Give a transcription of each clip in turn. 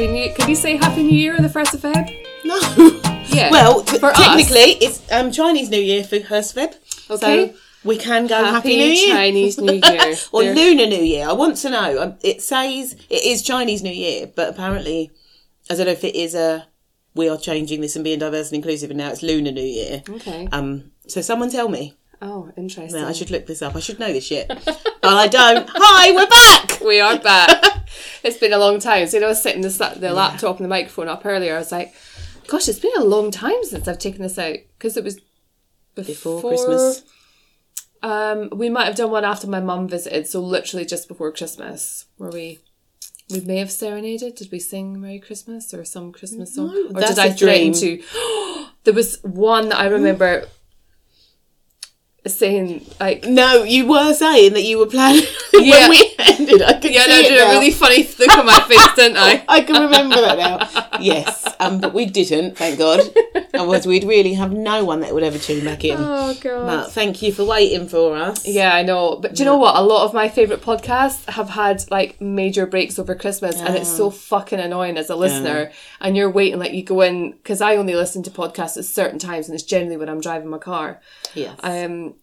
Happy New. Can you say Happy New Year on the first of Feb? No. Yeah. Well, For us. technically, it's um, Chinese New Year for first Feb. Okay. So we can go Happy, Happy New Year. Chinese New Year. or There- Lunar New Year. I want to know. Um, It says it is Chinese New Year, but apparently, I don't know if it is a. We are changing this and being diverse and inclusive, and now it's Lunar New Year. Okay. Um. So someone tell me. oh, interesting. I should look this up. I should know this shit, but I don't. Hi, we're back. We are back. It's been a long time. So, you know, I was setting this, the laptop and the microphone up earlier. I was like, gosh, it's been a long time since I've taken this out. Because it was before, Before Christmas. Um, we might have done one after my mum visited. So, literally just before Christmas, where we. We may have serenaded. Did we sing "Merry Christmas" or some Christmas song, No, or did I threaten dream. to? there was one that I remember saying like No, you were saying that you were planning Yeah. when we ended. I could Yeah, no, I did a really funny look on my face, didn't I? I can remember that now. Yes, um, but we didn't, thank God. Otherwise, we'd really have no one that would ever tune back in. Oh god. But thank you for waiting for us. Yeah, I know. But do you know what? A lot of my favourite podcasts have had like major breaks over Christmas, and it's so fucking annoying as a listener. And you're waiting, like you go in because I only listen to podcasts at certain times, and it's generally when I'm driving my car. Yes. Um,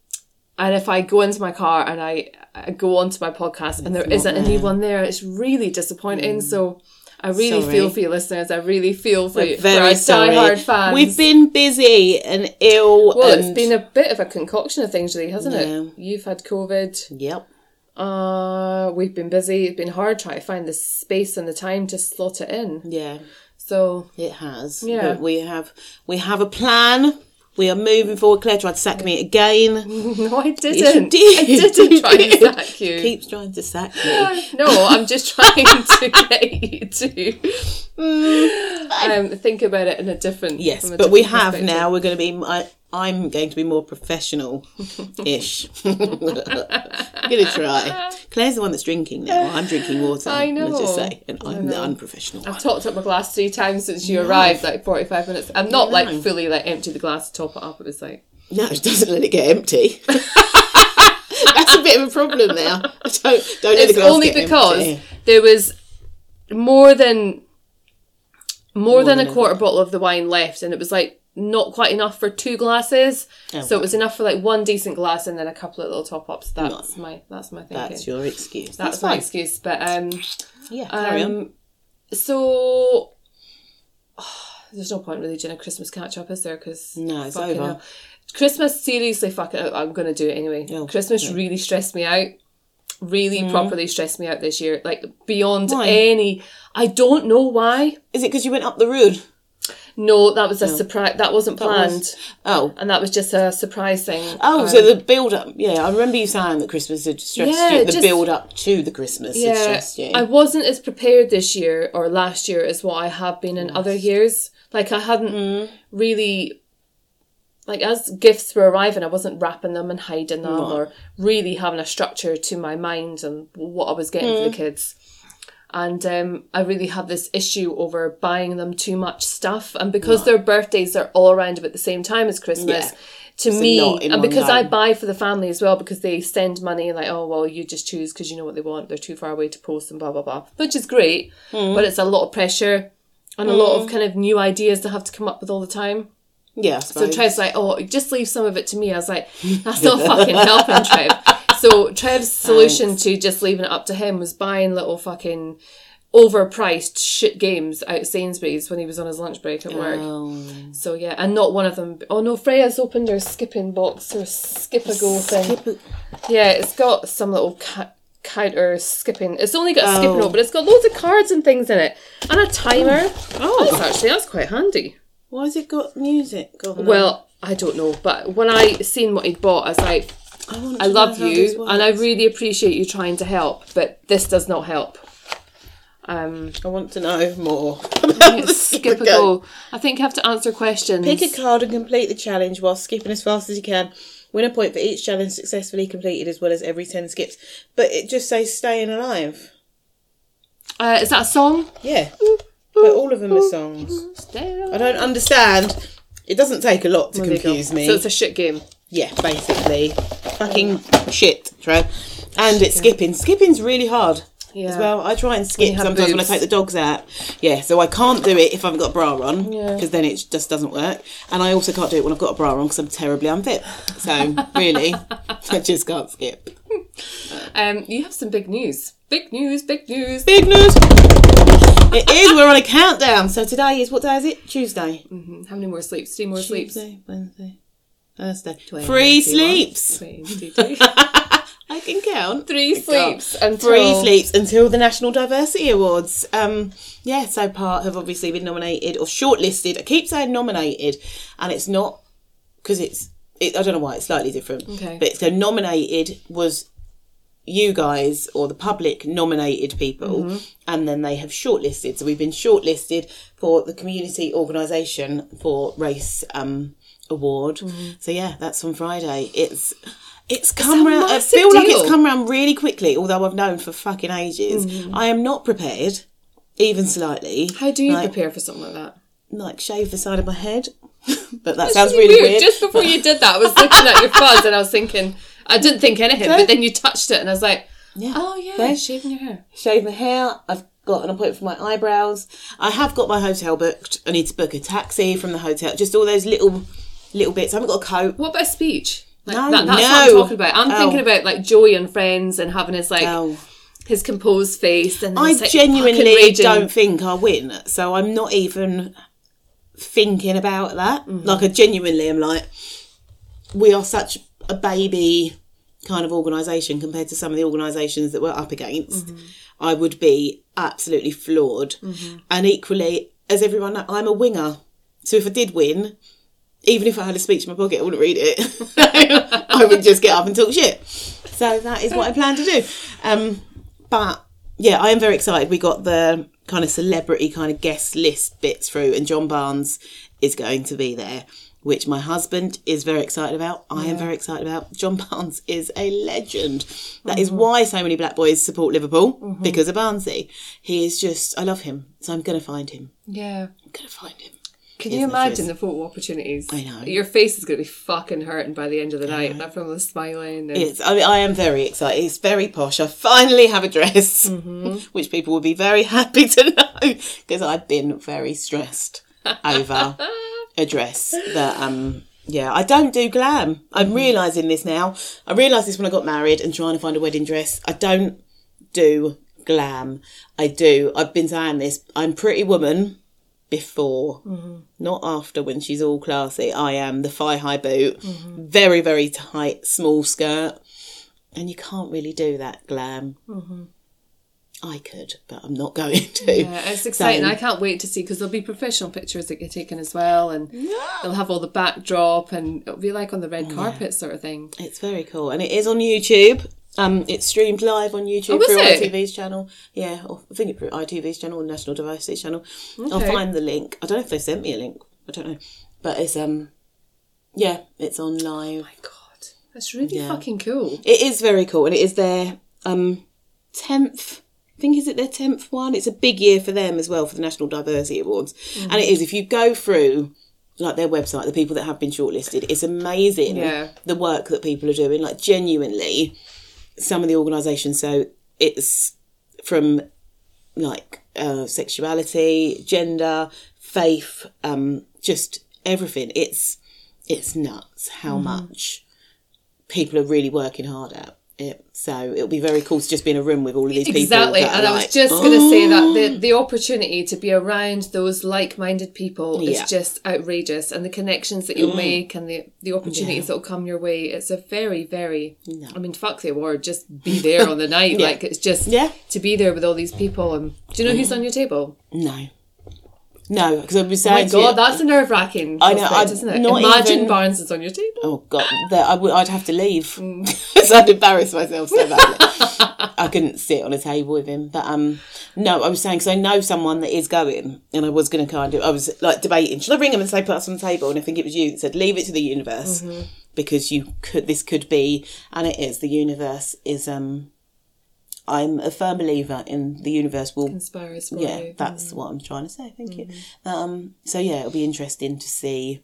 and if I go into my car and I, I go onto my podcast and there isn't there. anyone there, it's really disappointing. So. I really Sorry. feel for you listeners. I really feel for, you, for our sorry. diehard fans. We've been busy and ill. Well, and... it's been a bit of a concoction of things, really, hasn't Yeah. it? You've had COVID. Yep. Uh, we've been busy. It's been hard trying to find the space and the time to slot it in. Yeah, So it has. Yeah. But we have we have a plan. We are moving forward. Claire tried to sack me again. no, I didn't. Yes, did. I didn't try to sack you. Keeps trying to sack me. No, I'm just trying to get you to um, think about it in a different. Yes, a but we have now. We're going to be. I, I'm going to be more professional-ish. I'm going to try. Claire's the one that's drinking now. I'm drinking water. I Let's just know. say, and I'm the unprofessional one. I've topped up my glass three times since you arrived, like 45 minutes. I'm not No. like fully like empty the glass to top it up. It was like No, it doesn't let it get empty. That's a bit of a problem now. I don't don't let the glass only because empty. there was more than more, than, than a a- quarter bottle of the wine left and it was like not quite enough for two glasses. Oh, so it was enough for like one decent glass and then a couple of little top ups. That's my that's my thinking. That's your excuse. that's That's my excuse but um Yeah, carry on. um so there's no point really doing a christmas catch up is there? Because No, it's over. christmas seriously fucking i'm gonna do it anyway. Oh, christmas really stressed me out. Really properly stressed me out this year like beyond Why? any i don't know why. Is it because you went up the road? No that was a surprise that wasn't planned was- Oh. and that was just a surprise thing Oh, Um, so the build up. Yeah, I remember you saying that Christmas had stressed Yeah, you. The just- build up to the Christmas had yeah stressed you. i wasn't as prepared this year or last year as what i have been in other years like i hadn't Mm. really like as gifts were arriving i wasn't wrapping them and hiding them or really having a structure to my mind and what i was getting Mm. for the kids and um, I really had this issue over buying them too much stuff, and because their birthdays are all around about the same time as Christmas, Yeah. to So me, and because. I buy for the family as well, because they send money and like, oh well, you just choose because you know what they want. They're too far away to post and blah blah blah, which is great, Hmm. but it's a lot of pressure and a lot of kind of new ideas to have to come up with all the time. yeah, So. Trev's like, oh, just leave some of it to me. I was like, that's not fucking helping, Trev. So Trev's solution to just leaving it up to him was buying little fucking overpriced shit games out Sainsbury's when he was on his lunch break at work. Oh. So yeah, and not one of them. Oh no, Freya's opened her skipping box, or skip a go thing. Yeah, it's got some little ca- counter skipping. It's only got a skipping Oh. rope, but it's got loads of cards and things in it, and a timer. Oh. oh. That's actually that's quite handy. Why has it got music? it? Well, I don't know, but when I seen what he'd bought, I was like, I, I love know how this you, and I really appreciate you trying to help, but this does not help. Um, I want to know more skip a go. I think you have to answer questions. Pick a card and complete the challenge while skipping as fast as you can. Win a point for each challenge successfully completed as well as every 10 skips. But it just says staying alive. Uh, is that a song? Yeah. But all of them are songs. I don't understand. It doesn't take a lot to There you go. confuse me. So it's a shit game. yeah, basically. Fucking shit, Trev. And it's skipping. Skipping's really hard. Yeah. as well. I try and skip have sometimes when I take the dogs out. Yeah, so I can't do it if I haven't got a bra on Yeah. because then it just doesn't work. And I also can't do it when I've got a bra on because I'm terribly unfit. So really, I just can't skip. Um, you have some big news. Big news, big news. Big news. It is. We're on a countdown. So today is what day is it? Tuesday. Mhm. How many more sleeps? Three more sleeps. Tuesday, Wednesday, Thursday. Twenty-one, Free sleeps. I can count. Three sleeps until three sleeps until the National Diversity Awards. Um, yeah, so part have obviously been nominated or shortlisted. I keep saying nominated, and it's not because it's. It, I don't know why it's slightly different. Okay. But so nominated was you guys or the public nominated people Mm-hmm. and then they have shortlisted so we've been shortlisted for the community organisation for race um award so yeah that's on friday it's it's come Mm-hmm. round i feel like it's come round really quickly although i've known for fucking ages Mm-hmm. i am not prepared even slightly How do you like, prepare for something like that? like shave the side of my head but that sounds Really really weird, Just before you did that, I was looking at your fuzz and I was thinking, I didn't think anything, but then you touched it and I was like, Yeah. oh yeah, Okay. shaving your hair. shave my hair. I've got an appointment for my eyebrows. I have got my hotel booked. I need to book a taxi from the hotel. Just all those little little bits. I haven't got a coat. What about a speech? Like, No, that, that's what no. I'm talking about. I'm Oh. thinking about like Joey and Friends and having his like No. his composed face and I like, genuinely don't think I'll win. So I'm not even thinking about that. Mm-hmm. Like I genuinely am like, we are such a baby kind of organisation compared to some of the organisations that we're up against. Mm-hmm. I would be absolutely floored. And equally, as everyone I'm a winger. So if I did win, even if I had a speech in my pocket, I wouldn't read it. I would just get up and talk shit. So that is what I plan to do. Um, but yeah, I am very excited. We got the kind of celebrity kind of guest list bits through, and John Barnes is going to be there, which my husband is very excited about. I am very excited about. John Barnes is a legend. That is why so many black boys support Liverpool because of Barnesy. He is just, I love him. So I'm going to find him. Yeah. I'm going to find him. Can you imagine the photo opportunities? I know. Your face is going to be fucking hurting by the end of the night. And everyone was smiling. And It's, I, mean, I am very excited. It's very posh. I finally have a dress, which people will be very happy to know because I've been very stressed over a dress that, um, yeah, I don't do glam. I'm realising this now. I realised this when I got married and trying to find a wedding dress. I don't do glam. I do. I've been saying this. I'm Pretty Woman before, mm-hmm. not after when she's all classy. I am the thigh high boot, mm-hmm. very, very tight, small skirt. And you can't really do that glam. Mm-hmm. I could, but I'm not going to. Yeah, it's exciting. So- I can't wait to see because there'll be professional pictures that get taken as well, and they'll have all the backdrop, and it'll be like on the red oh, carpet sort of thing. It's very cool, and it is on YouTube. Um, it's streamed live on YouTube Oh, through it? ITV's channel. Yeah, or I think it's through ITV's channel, National Diversity channel. I'll find the link. I don't know if they sent me a link. I don't know, but it's um, yeah, it's on live. My God, that's really Yeah. fucking cool. It is very cool, and it is their um tenth. I think is it their tenth one? It's a big year for them as well for the National Diversity Awards, and it is. If you go through like their website, the people that have been shortlisted, it's amazing. Yeah. the work that people are doing. Like genuinely, some of the organisations. So it's from like uh, sexuality, gender, faith, um, just everything. It's it's nuts how Mm-hmm. much people are really working hard at it. So it'll be very cool to just be in a room with all of these people. Exactly, and I was like, just going to say that the the opportunity to be around those like-minded people Yeah. Mm. is just outrageous, and the connections that you'll make and the the opportunities that'll come your way. It's a very, very. I mean, fuck the award. Just be there on the night. Like it's just Yeah. to be there with all these people. And do you know who's on your table? no, no, because I've been Oh my saying god, that's a nerve wracking. I know, I- isn't it? Imagine even- Barnes is on your table. Oh god, I would, I'd have to leave. Mm. Because I'd embarrass myself so badly. I couldn't sit on a table with him. But um, no, I was saying because I know someone that is going, and I was going to kind of, I was like debating, should I ring him and say put us on the table? And I think it was you that said leave it to the universe Mm-hmm. because you could, this could be, and it is. The universe is um. I'm a firm believer in the universe will Inspires for yeah, you. that's what I'm trying to say. Thank you. Um, so yeah, it'll be interesting to see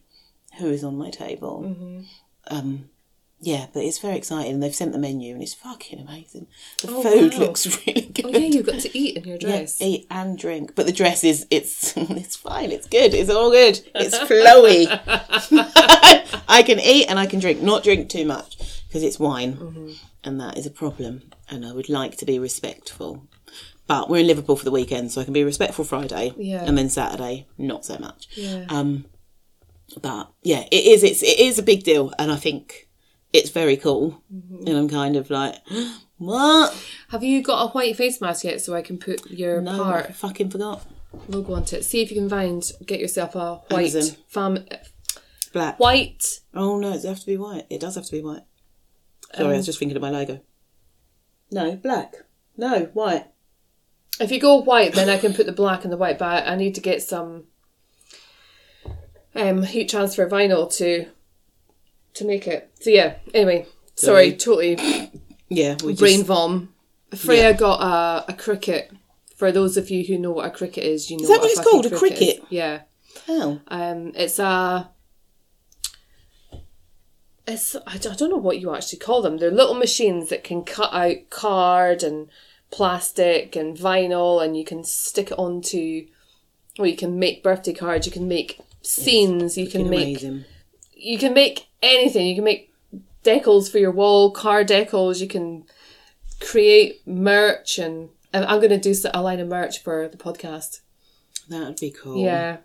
who is on my table. Um, yeah, but it's very exciting. And they've sent the menu and it's fucking amazing. The Oh, food wow. looks really good. Oh yeah, you've got to eat in your Yeah, dress. eat and drink, but the dress is it's it's fine. It's good. It's all good. It's flowy. I can eat and I can drink. Not drink too much because it's wine, Mm-hmm. and that is a problem. And I would like to be respectful. But we're in Liverpool for the weekend, so I can be respectful Friday, Yeah. and then Saturday not so much. Yeah. Um, but yeah, it is. It's it is a big deal, and I think it's very cool. Mm-hmm. And I'm kind of like, what? Have you got a white face mask yet so I can put your No, I part fucking forgot. logo onto it? See if you can find, get yourself a white Amazon. fam, Black. white. Oh no, it has to be white. It does have to be white. Sorry, Um, I was just thinking of my logo. No, black. No, white. If you go white, then I can put the black and the white. But I need to get some um, heat transfer vinyl to to make it. So yeah. Anyway, sorry, totally Yeah, we brain just, vom. Freya Yeah. got a, a Cricut. For those of you who know what a Cricut is, you know that what, what it's called, a is. Cricut? Yeah. Oh, Um, it's a. It's I don't know what you actually call them. They're little machines that can cut out card and plastic and vinyl, and you can stick it onto. Well, you can make birthday cards. You can make scenes. You can make amazing. you can make anything. You can make decals for your wall, car decals. You can create merch, and I'm I'm going to do a line of merch for the podcast. That would be cool. Yeah,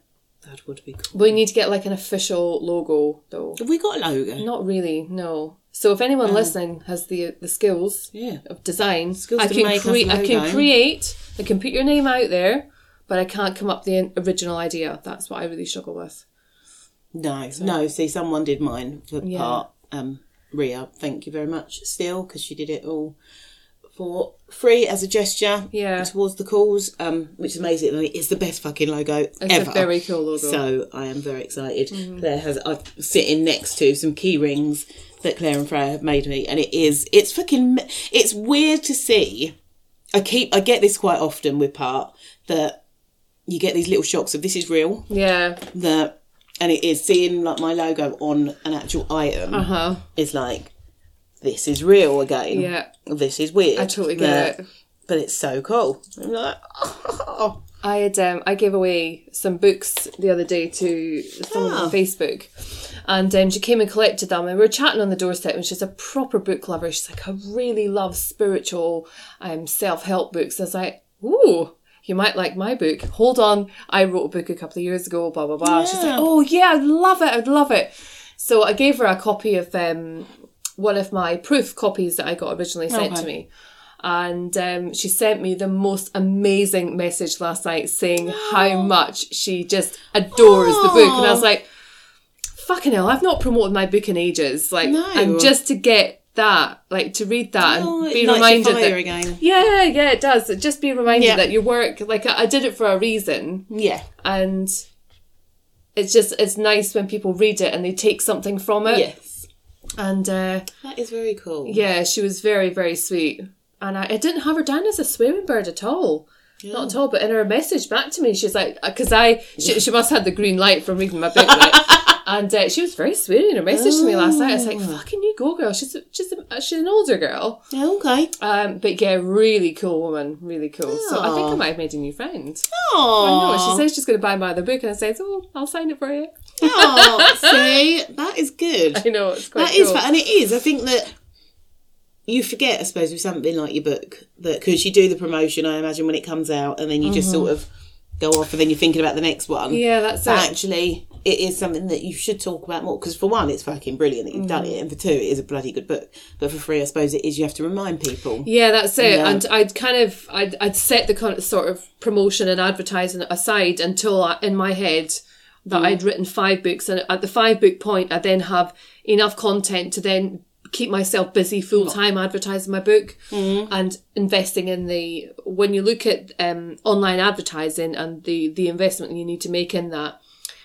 that would be cool. we need to get like an official logo though. Have we got a logo? Not really, no. So if anyone listening has the the skills Yeah. of design, Skills I to can make us create. I can logo. create. I can put your name out there, but I can't come up with the original idea. That's what I really struggle with. No, no. See, someone did mine for Yeah. part. Um, Ria, thank you very much. Still, because she did it all for free as a gesture. Yeah. Towards the cause, um, which is amazing. I mean, it's the best fucking logo It's ever. a very cool logo. So I am very excited. Mm-hmm. Claire has I'm sitting next to some key rings that Claire and Freya have made me, and it is it's fucking it's weird to see. I keep I get this quite often with part that you get these little shocks of this is real yeah. that and it is seeing like my logo on an actual item Uh huh. is like this is real again. Yeah. This is weird. I totally get it. But it's so cool. I'm like, oh, I had um, I gave away some books the other day to someone Ah. on Facebook, and um, she came and collected them. And we were chatting on the doorstep, and she's a proper book lover. She's like, I really love spiritual, um, self help books. I was like, ooh. You might like my book. Hold on, I wrote a book a couple of years ago. Blah blah blah. She's like, "Oh yeah, I'd love it. I'd love it." So I gave her a copy of um, one of my proof copies that I got originally sent to me and um, she sent me the most amazing message last night saying how much she just adores the book and i was like fucking hell i've not promoted my book in ages like No. and just to get that like to read that Oh, and be reminded that again. yeah yeah it does just be reminded Yeah. that your work like I, I did it for a reason Yeah. and it's just it's nice when people read it and they take something from it Yes. And uh That is very cool. yeah, she was very, very sweet. And I, I didn't have her down as a swearing bird at all. Not at all. But in her message back to me, she's like, because I, she, she must have had the green light from reading my book, right? and uh, she was very sweet in her message to me last night. I was like, fucking you go, girl. She's, she's, a, she's an older girl. Yeah, okay. Um, but yeah, really cool woman. Really cool. So I think I might have made a new friend. Oh, I know. She says she's going to buy my other book. And I said, oh, I'll sign it for you. Oh, see, that is good. I know. It's quite That is, cool. fun, and it is. I think that you forget, I suppose, with something like your book, that because you do the promotion, I imagine when it comes out, and then you just sort of go off, and then you're thinking about the next one. Mm-hmm. Yeah, that's But it. actually, it is something that you should talk about more. Because for one, it's fucking brilliant that you've done Mm. it, and for two, it is a bloody good book. But for three, I suppose it is you have to remind people. Yeah, that's it. And I'd kind of I'd, I'd set the kind of sort of promotion and advertising aside until I, in my head that I'd written five books, and at the five book point, I then have enough content to then keep myself busy full time advertising my book and investing in the. When you look at um, online advertising and the the investment you need to make in that,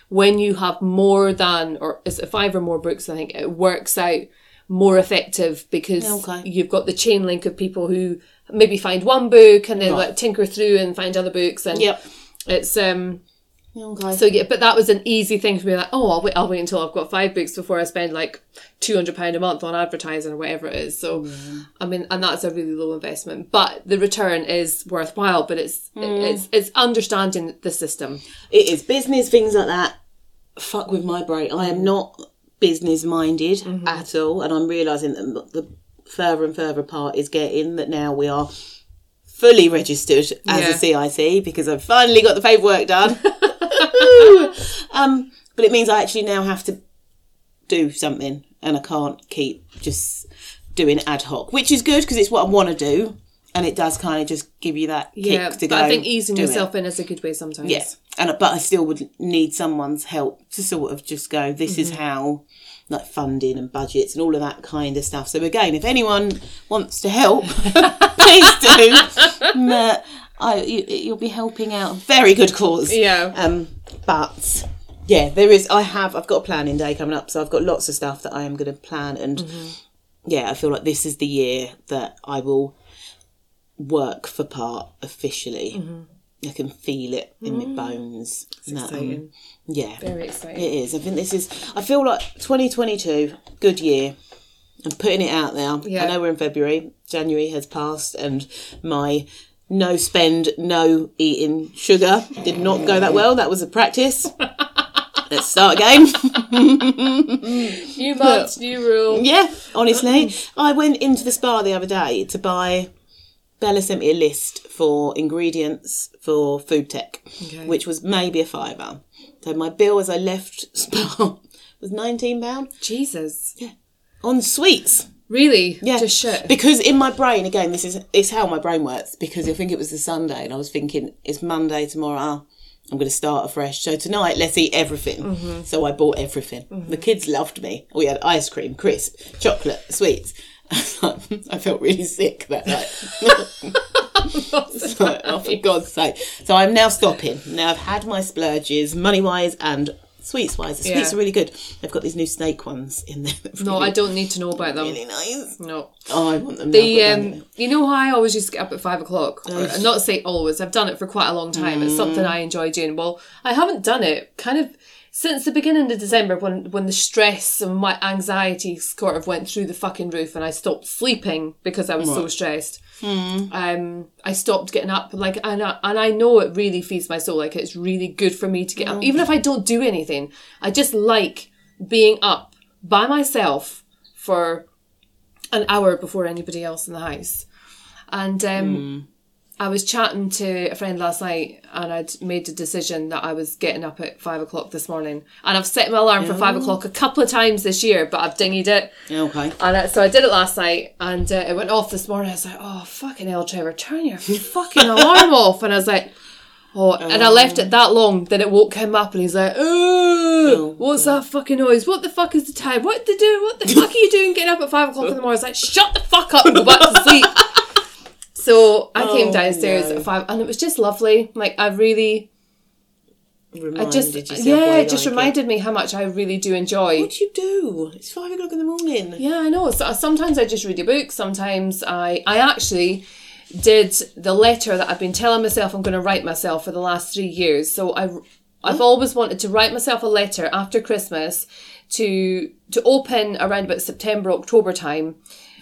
when you have more than or is it five or more books, I think it works out more effective because Okay. you've got the chain link of people who maybe find one book and then like tinker through and find other books and Yep. it's um Okay. So yeah, but that was an easy thing for me. Like, oh, I'll wait. I'll wait until I've got five books before I spend like two hundred pound a month on advertising or whatever it is. So, I mean, and that's a really low investment, but the return is worthwhile. But it's it's it's understanding the system. It is business things like that. Fuck with my brain. I am not business minded Mm-hmm. at all, and I'm realizing that the further and further apart is getting that now we are fully registered as a CIC because I've finally got the paperwork done. um, but it means I actually now have to do something, and I can't keep just doing ad hoc, which is good because it's what I want to do. And it does kind of just give you that kick Yeah, to but go. I think easing do it. yourself in is a good way sometimes. Yes, and but I still would need someone's help to sort of just go. This Mm-hmm. is how, like funding and budgets and all of that kind of stuff. So again, if anyone wants to help, please do. I, you, you'll be helping out very good cause. Yeah. Um, but yeah, there is. I have. I've got a planning day coming up, so I've got lots of stuff that I am going to plan. And Mm-hmm. yeah, I feel like this is the year that I will work for part officially. I can feel it in my bones. That, um, yeah, Very exciting. it is. I think this is. I feel like 2022, good year. I'm putting it out there. Yeah. I know we're in February. January has passed, and my no spend, no eating sugar did not go that well. That was a practice. Let's start again. New month, new rule. yeah, honestly, I went into the Spar the other day to buy. Bella sent me a list for ingredients for food tech, Okay. which was maybe a fiver. So my bill as I left Spar was nineteen pound Jesus. on sweets. Really? Yeah, Just shit. Because in my brain, again, this is it's how my brain works. Because I think it was the Sunday, and I was thinking it's Monday tomorrow. ah, I'm going to start afresh. So tonight, let's eat everything. Mm-hmm. So I bought everything. The kids loved me. We had ice cream, crisp, chocolate, sweets. I felt really sick that night. Like, oh, for God's sake. So I'm now stopping. Now I've had my splurges, money wise and sweets wise. The sweets Yeah. are really good. They've got these new snake ones in there. that no, really, I don't need to know about them. Really nice. No. Oh, I want them. The um, you know how I always used to get up at five o'clock. Or, not say always. I've done it for quite a long time. It's something I enjoy doing. Well, I haven't done it kind of since the beginning of December when when the stress and my anxiety sort of went through the fucking roof and I stopped sleeping because I was so stressed. Um, I stopped getting up like and I, and I know it really feeds my soul. Like it's really good for me to get up, even if I don't do anything. I just like being up by myself for an hour before anybody else in the house. And um, I was chatting to a friend last night and I'd made a decision that I was getting up at five o'clock this morning. And I've set my alarm for five o'clock a couple of times this year, but I've dinged it. Okay. And uh, so I did it last night and uh, it went off this morning. I was like, oh, fucking hell, Trevor, turn your fucking alarm off. And I was like, oh, and I left it that long that it woke him up and he's like, oh, what's that fucking noise? What the fuck is the time? What to do? What the fuck are you doing getting up at five o'clock in the morning? I was like, shut the fuck up and go back to sleep. So I came Oh, downstairs no. at five and it was just lovely. Like, I really, Reminded I just, yeah, it just like reminded me how much I really do enjoy. What do you do? It's five o'clock in the morning. Yeah, I know. So, sometimes I just read a book. Sometimes I, I actually did the letter that I've been telling myself I'm going to write myself for the last three years. So I, I've always wanted to write myself a letter after Christmas to to open around about September October time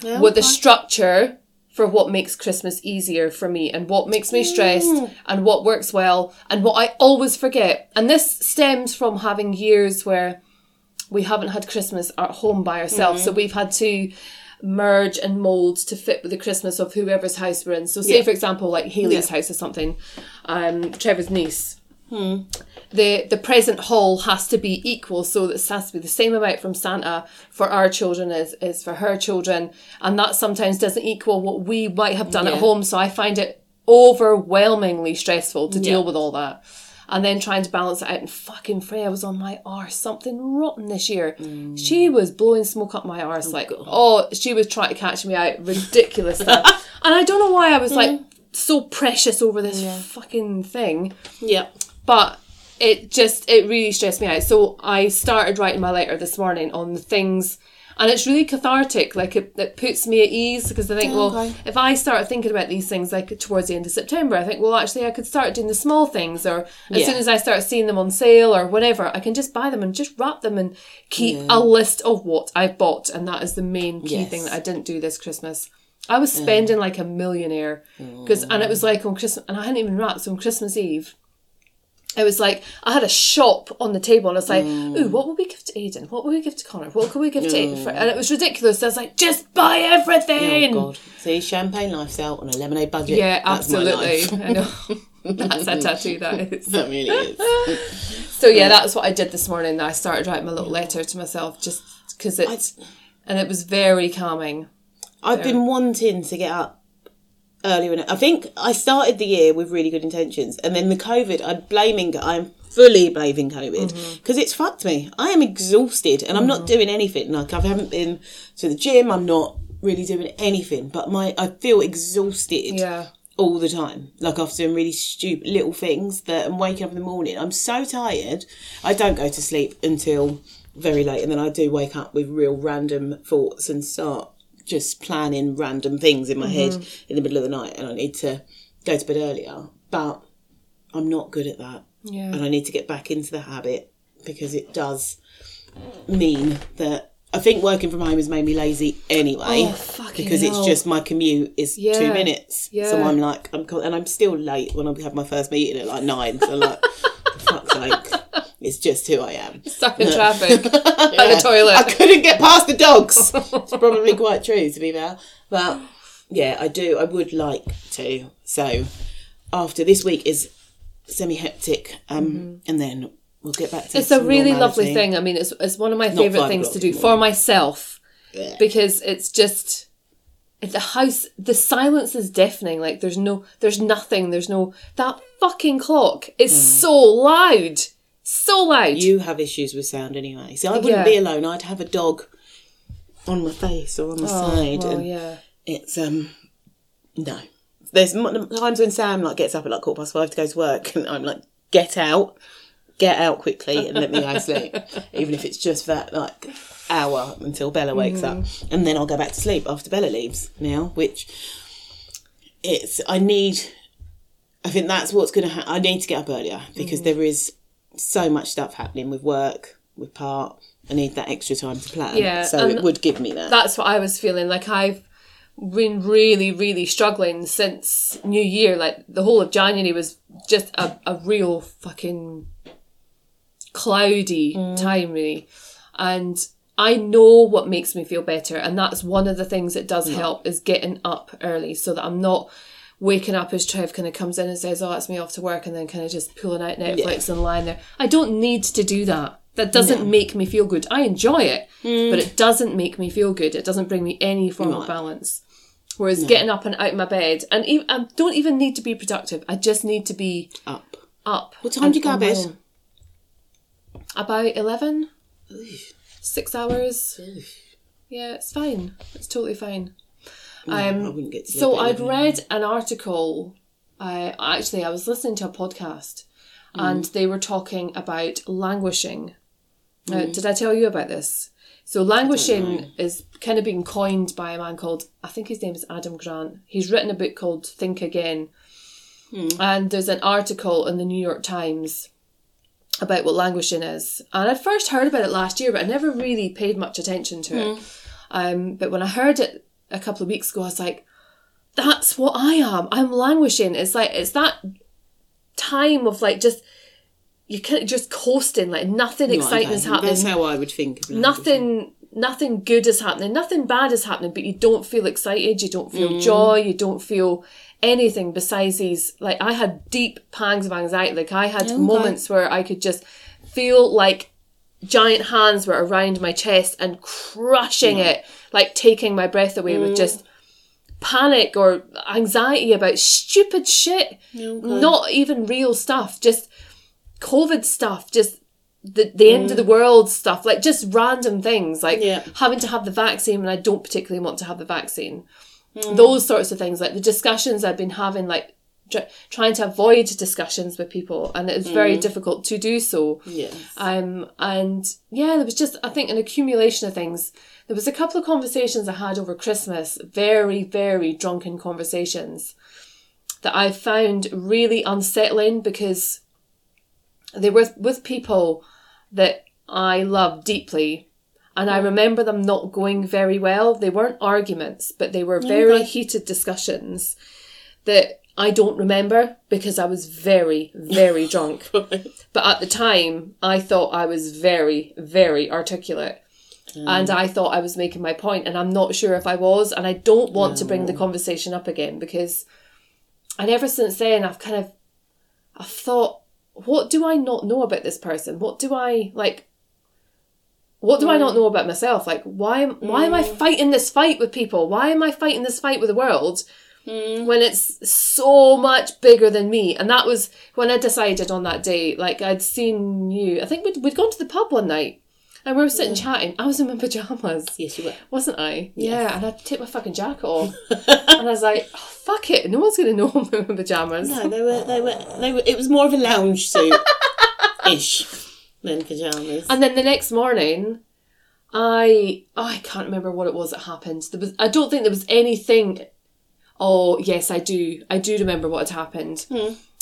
oh, with the structure for what makes Christmas easier for me and what makes me stressed and what works well and what I always forget. And this stems from having years where we haven't had Christmas at home by ourselves. So we've had to merge and mold to fit with the Christmas of whoever's house we're in. So say Yeah. for example like Haley's house or something, um, Trevor's niece. Hmm. The the present haul has to be equal, so that it has to be the same amount from Santa for our children as is for her children, and that sometimes doesn't equal what we might have done at home. So I find it overwhelmingly stressful to deal with all that. And then trying to balance it out. And fucking Freya was on my arse, something rotten this year. Mm. She was blowing smoke up my arse, oh, like, oh, she was trying to catch me out, ridiculous stuff. And I don't know why I was like mm. so precious over this fucking thing, Yeah. But it just, it really stressed me out. So I started writing my letter this morning on the things. and it's really cathartic. Like it, it puts me at ease because I think, oh, well, okay. if I start thinking about these things like towards the end of September, I think, well, actually, I could start doing the small things, or as Yeah. soon as I start seeing them on sale or whatever, I can just buy them and just wrap them and keep a list of what I've bought, and that is the main key Yes. thing that I didn't do this Christmas. I was spending like a millionaire because, and it was mm. like on Christmas, and I hadn't even wrapped. So on Christmas Eve, it was like I had a shop on the table, and I was like, mm. "Ooh, what will we give to Aiden? What will we give to Connor? What can we give to Aiden?" For? And it was ridiculous. I was like, "Just buy everything." Oh God! See, champagne lifestyle on a lemonade budget. Yeah, That's absolutely. life. I know. That's a tattoo. That is. That really is. So yeah, that's what I did this morning. I started writing my little letter to myself, just because it's, and it was very calming. I've been wanting to get up earlier. In, I think I started the year with really good intentions, and then the COVID. I'm blaming. I'm fully blaming COVID mm-hmm. because it's fucked me. I am exhausted, and I'm not mm-hmm. doing anything. Like I haven't been to the gym. I'm not really doing anything. But my I feel exhausted. Yeah. all the time. Like after doing really stupid little things that I'm waking up in the morning. I'm so tired. I don't go to sleep until very late and then I do wake up with real random thoughts and start just planning random things in my head mm-hmm. in the middle of the night and I need to go to bed earlier. But I'm not good at that. Yeah. And I need to get back into the habit because it does mean that I think working from home has made me lazy anyway. Oh, because it's just my commute is Yeah. two minutes. So I'm like, I'm and I'm still late when I have my first meeting at like nine. So like, fuck's sake, it's just who I am. Stuck in traffic by Yeah. the toilet. I couldn't get past the dogs. it's probably quite true to be fair, but yeah, I do. I would like to. So after this week is semi hectic, um, and then we'll get back to. Mm-hmm. it's a really normality. lovely thing. I mean, it's, it's one of my favourite things to do for myself Yeah. because it's just the house. The silence is deafening. Like there's no, there's nothing. There's no that fucking clock is so loud, so loud. You have issues with sound anyway. See, I wouldn't Yeah. be alone. I'd have a dog on my face or on my side, well, and Oh, yeah. it's um no. There's times when Sam like gets up at like quarter past five to go to work, and I'm like, get out, get out quickly, and let me go sleep, even if it's just that like hour until Bella wakes up, and then I'll go back to sleep after Bella leaves now, which it's I need. I think that's what's going to happen. I need to get up earlier because there is so much stuff happening with work, with part. I need that extra time to plan. Yeah, so it would give me that. that's what I was feeling. Like I've been really, really struggling since New Year. Like the whole of January was just a, a real fucking cloudy mm. time, really. And I know what makes me feel better, and that's one of the things that does help is getting up early so that I'm not waking up as Trev kind of comes in and says, "Oh, it's me off to work," and then kind of just pulling out Netflix and lying there. I don't need to do that. That doesn't make me feel good. I enjoy it, but mm. it doesn't make me feel good. It doesn't bring me any form of balance. Whereas getting up and out of my bed, and even, I don't even need to be productive. I just need to be up. up. What time do you go to bed? About eleven. Six hours. Yeah, it's fine. It's totally fine. I Um, wouldn't get to so I'd 11. read an article. I actually I was listening to a podcast, and they were talking about languishing. Uh, did I tell you about this? So languishing is kind of being coined by a man called I think his name is Adam Grant. He's written a book called Think Again, and there's an article in the New York Times about what languishing is. And I first heard about it last year, but I never really paid much attention to it. Um, but when I heard it a couple of weeks ago, I was like, that's what I am. I'm languishing. It's like, it's that time of like just, you of just coasting, like nothing Right, exciting is happening. That's how I would think. Of nothing nothing good is happening nothing bad is happening but you don't feel excited you don't feel mm. joy you don't feel anything besides these like i had deep pangs of anxiety like i had oh, moments where i could just feel like giant hands were around my chest and crushing it like taking my breath away with mm. just panic or anxiety about stupid shit. Not even real stuff just covid stuff just the, the end of the mm. world stuff, like just random things, like Yeah. having to have the vaccine when I don't particularly want to have the vaccine. Mm. Those sorts of things, like the discussions I've been having, like trying to avoid discussions with people, and it was very difficult to do so. Yes. Um, and yeah, there was just, I think, an accumulation of things. There was a couple of conversations I had over Christmas, very, very drunken conversations that I found really unsettling because they were with people that I love deeply. And I remember them not going very well. They weren't arguments, but they were very Okay. heated discussions that I don't remember because I was very, very drunk. But at the time, I thought I was very, very articulate. Mm. And I thought I was making my point, and I'm not sure if I was. And I don't want to bring the conversation up again because, and ever since then, I've kind of, I've thought, what do I not know about this person? What do I like? What do I not know about myself? Like, why am why am I mm. fighting this fight with people? Why am I fighting this fight with the world? Mm, when it's so much bigger than me. And that was when I decided on that day, like I'd seen you, I think we'd, we'd gone to the pub one night and we were sitting chatting. I was in my pajamas. Yes, you were. Wasn't I? Yeah, and I'd take my fucking jacket off. and I was like, oh, fuck it, no one's going to know I'm in my pajamas. No, they were. They were. They were. It was more of a lounge suit ish than pajamas. And then the next morning, I oh, I can't remember what it was that happened. There was I don't think there was anything. Oh yes, I do. I do remember what had happened.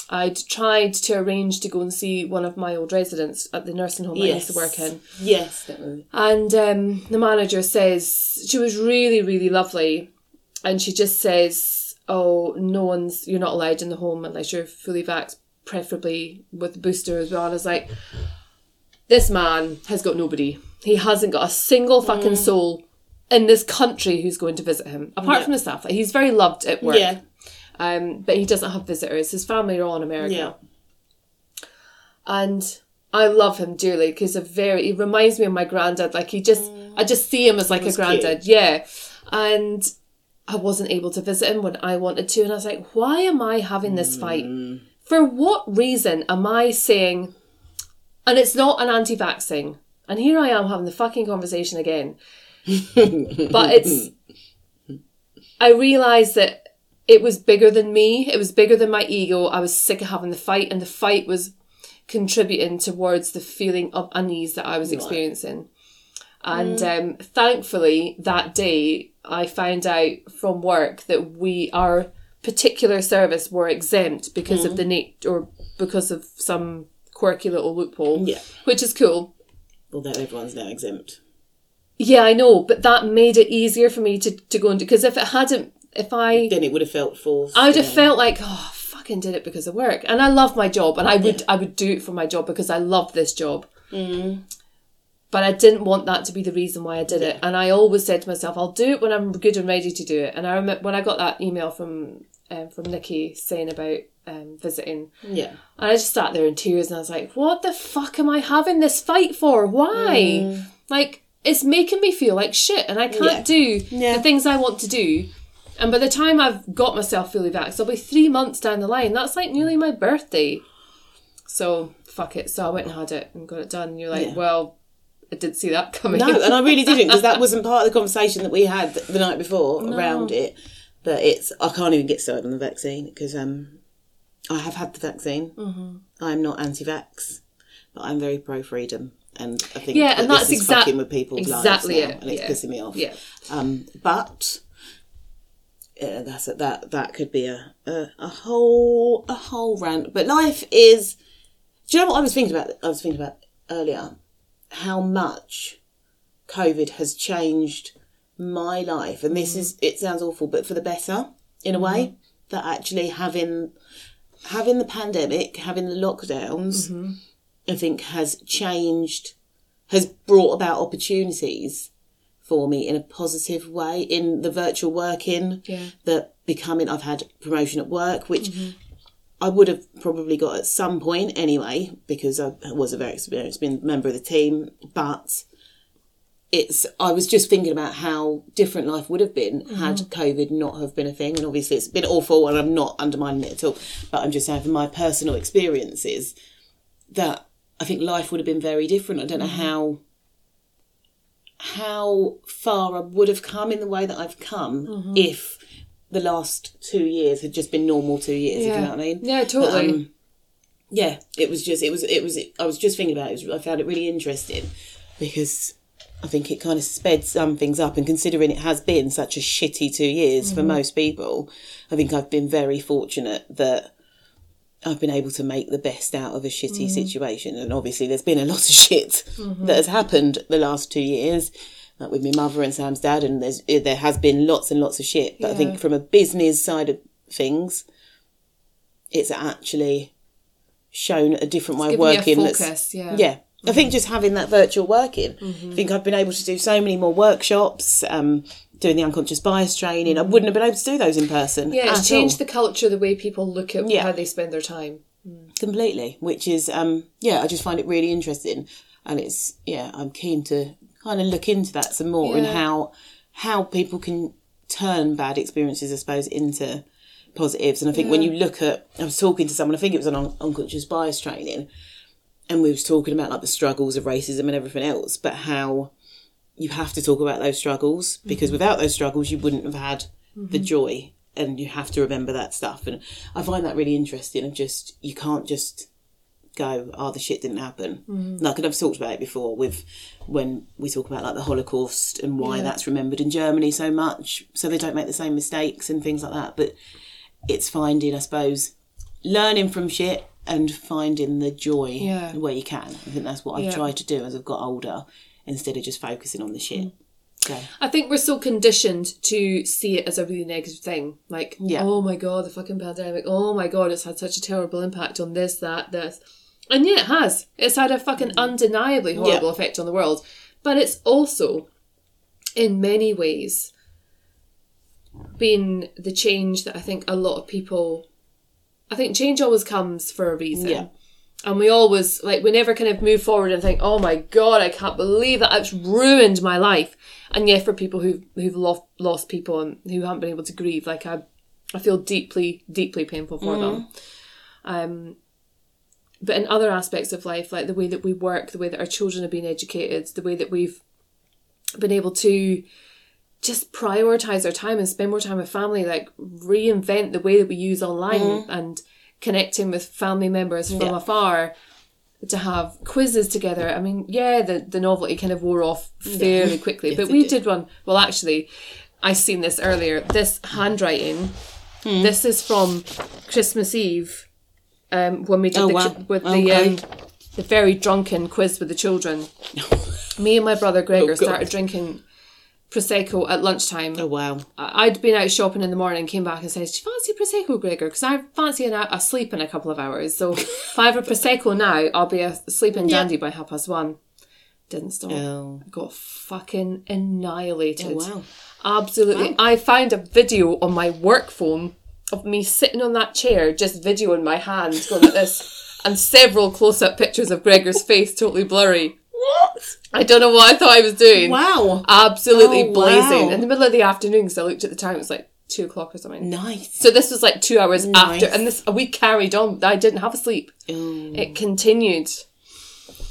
I'd tried to arrange to go and see one of my old residents at the nursing home I used to work in. Yes, was. And um, the manager says she was really, really lovely, and she just says, "Oh, no one's you're not allowed in the home unless you're fully vaxxed, preferably with the booster as well." And I was like, "This man has got nobody. He hasn't got a single fucking soul." In this country, who's going to visit him? Apart Yeah. from the staff, like, he's very loved at work. Yeah. Um, but he doesn't have visitors. His family are all in America Yeah. and I love him dearly because a very he reminds me of my granddad. Like he just, I just see him as like a granddad. Yeah, and I wasn't able to visit him when I wanted to, and I was like, why am I having this fight? For what reason am I saying? And it's not an anti-vaxxing. And here I am having the fucking conversation again. But it's I realised that it was bigger than me. It was bigger than my ego. I was sick of having the fight, and the fight was contributing towards the feeling of unease that I was experiencing. And um, thankfully, that day, I found out from work that we, our particular service, were exempt because of the nat- or because of some quirky little loophole, Yeah. which is cool. Although everyone's now exempt. Yeah, I know, but that made it easier for me to, to go and do because if it hadn't, if I Then it would have felt forced. I'd have yeah. felt like, oh, I fucking did it because of work, and I love my job, and I would I would do it for my job because I love this job. But I didn't want that to be the reason why I did it, and I always said to myself, I'll do it when I'm good and ready to do it. And I remember when I got that email from um, from Nikki saying about um, visiting, Yeah. and I just sat there in tears, and I was like, what the fuck am I having this fight for? Why? Like it's making me feel like shit, and I can't Yeah. do Yeah. the things I want to do. And by the time I've got myself fully vaxxed, I'll be three months down the line. That's like nearly my birthday. So fuck it. So I went and had it and got it done. And you're like, Yeah. well, I didn't see that coming. No, and I really didn't because that wasn't part of the conversation that we had the night before around it. But it's I can't even get started on the vaccine because um, I have had the vaccine. Mm-hmm. I'm not anti-vax, but I'm very pro-freedom, and I think Yeah, that and this that's is exact- fucking with people's exactly lives now, it, and it's yeah. pissing me off. yeah. Um, but yeah, that's a, that that could be a, a a whole a whole rant. But life is. Do you know what I was thinking about? I was thinking about earlier how much COVID has changed my life, and this mm-hmm. is it sounds awful, but for the better in a mm-hmm. way. That actually having having the pandemic, having the lockdowns, mm-hmm. I think has changed, has brought about opportunities for me in a positive way in the virtual working Yeah. that becoming I've had promotion at work which mm-hmm. I would have probably got at some point anyway because I was a very experienced member of the team but it's I was just thinking about how different life would have been mm-hmm. had COVID not have been a thing and obviously it's been awful and I'm not undermining it at all but I'm just saying from my personal experiences that I think life would have been very different I don't know mm. how how far I would have come in the way that I've come mm-hmm. if the last two years had just been normal two years. If you know what I mean? Yeah, totally. um, yeah, it was just it was it was I was just thinking about it. it was, I found it really interesting because I think it kind of sped some things up. And considering it has been such a shitty two years for mm-hmm. most people, I think I've been very fortunate that I've been able to make the best out of a shitty mm. situation. And obviously, there's been a lot of shit mm-hmm. that has happened the last two years. Like with my mother and Sam's dad, and there's there has been lots and lots of shit. But I think from a business side of things, it's actually shown a different way of Giving you a working. that's- focus, yeah. yeah. I think mm-hmm. just having that virtual working. I mm-hmm. think I've been able to do so many more workshops, um, doing the unconscious bias training. I wouldn't have been able to do those in person. Yeah, it's changed all. the culture, the way people look at Yeah. how they spend their time. completely. Which is, um, yeah, I just find it really interesting, and it's yeah, I'm keen to kind of look into that some more and how how people can turn bad experiences, I suppose, into positives. And I think when you look at, I was talking to someone, I think it was on un- unconscious bias training, and we was talking about like the struggles of racism and everything else, but how you have to talk about those struggles because mm-hmm. without those struggles, you wouldn't have had the mm-hmm. joy. And you have to remember that stuff. And I find that really interesting. Of just, you can't just go, oh, the shit didn't happen. Mm-hmm. Like, and I've talked about it before with when we talk about like the Holocaust and why that's remembered in Germany so much, so they don't make the same mistakes and things like that. But it's finding, I suppose, learning from shit and finding the joy Yeah. where you can. I think that's what I've Yeah. tried to do as I've got older, instead of just focusing on the shit. Mm. I think we're so conditioned to see it as a really negative thing. Like, Yeah. oh my god, the fucking pandemic. Oh my god, it's had such a terrible impact on this, that, this. And yeah, it has. It's had a fucking undeniably horrible Yeah. effect on the world. But it's also, in many ways, been the change that I think a lot of people. I think change always comes for a reason. And we always like we never kind of move forward and think, "Oh my god, I can't believe that it's ruined my life." And yeah, for people who've who've lost lost people and who haven't been able to grieve, like I, I feel deeply deeply painful for them. Um, but in other aspects of life, like the way that we work, the way that our children are being educated, the way that we've been able to just prioritize our time and spend more time with family, like reinvent the way that we use online and connecting with family members from Yeah. afar to have quizzes together. I mean, yeah, the, the novelty kind of wore off fairly quickly, Yes, but we did. did one. Well, actually, I seen this earlier. This handwriting, Hmm. this is from Christmas Eve um, when we did Oh, the, wow. with the um, the very drunken quiz with the children. Me and my brother Gregor Oh, started drinking prosecco at lunchtime. oh wow. I'd been out shopping in the morning, came back and said, "Do you fancy prosecco, Gregor? Because I fancy an, a sleep in a couple of hours. So if I have a prosecco now, I'll be a sleeping dandy by half past one." Didn't stop. Oh. Got fucking annihilated. Oh, wow. Absolutely. I found a video on my work phone of me sitting on that chair, just videoing my hand going like this, and several close-up pictures of Gregor's face, totally blurry. What? I don't know what I thought I was doing. Wow. Absolutely Oh, blazing. wow. In the middle of the afternoon, because I looked at the time, it was like two o'clock or something. Nice. So this was like two hours Nice. after, and this we carried on. I didn't have a sleep. Oh. It continued.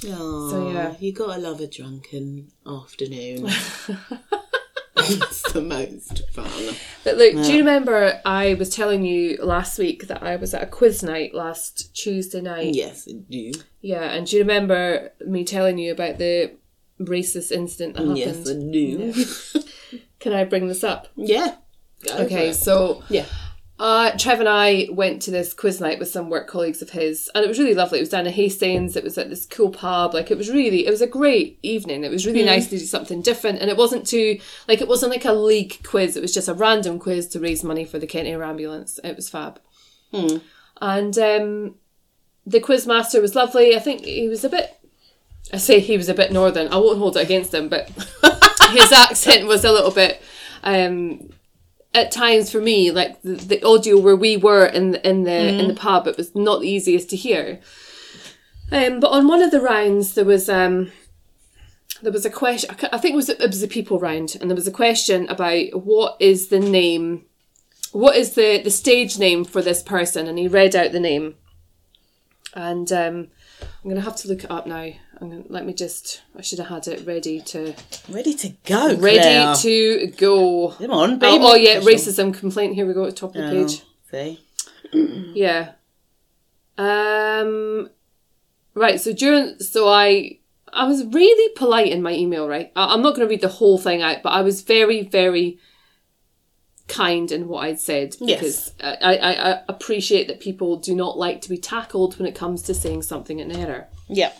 So yeah. you gotta love a drunken afternoon. it's the most fun. But look, do you remember I was telling you last week that I was at a quiz night last Tuesday night? Yes, I do. Yeah, and do you remember me telling you about the racist incident that happened? Yes, I do. Can I bring this up? yeah. Okay, so Yeah. Uh, Trev and I went to this quiz night with some work colleagues of his, and it was really lovely. It was down in Hastings. It was at this cool pub. Like it was really, it was a great evening. It was really nice to do something different, and it wasn't too like it wasn't like a league quiz. It was just a random quiz to raise money for the Kent Air Ambulance. It was fab, and um, the quiz master was lovely. I think he was a bit. I say he was a bit northern. I won't hold it against him, but his accent was a little bit. Um, at times for me, like the, the audio where we were in the, in the in the pub, it was not the easiest to hear. Um, but on one of the rounds, there was um, there was a question. I I think it was it was a people round, and there was a question about what is the name, what is the the stage name for this person, and he read out the name, and um, I'm gonna have to look it up now. I'm gonna, let me just. I should have had it ready to Ready to go. ready Claire. to go. Come on, Oh, baby. oh yeah, racism complaint. Here we go at the top of the Oh, page. see? Yeah. Um. Right. So during, so I, I was really polite in my email. Right. I, I'm not going to read the whole thing out, but I was very, very kind in what I'd said because I, I, I appreciate that people do not like to be tackled when it comes to saying something in error. Yeah.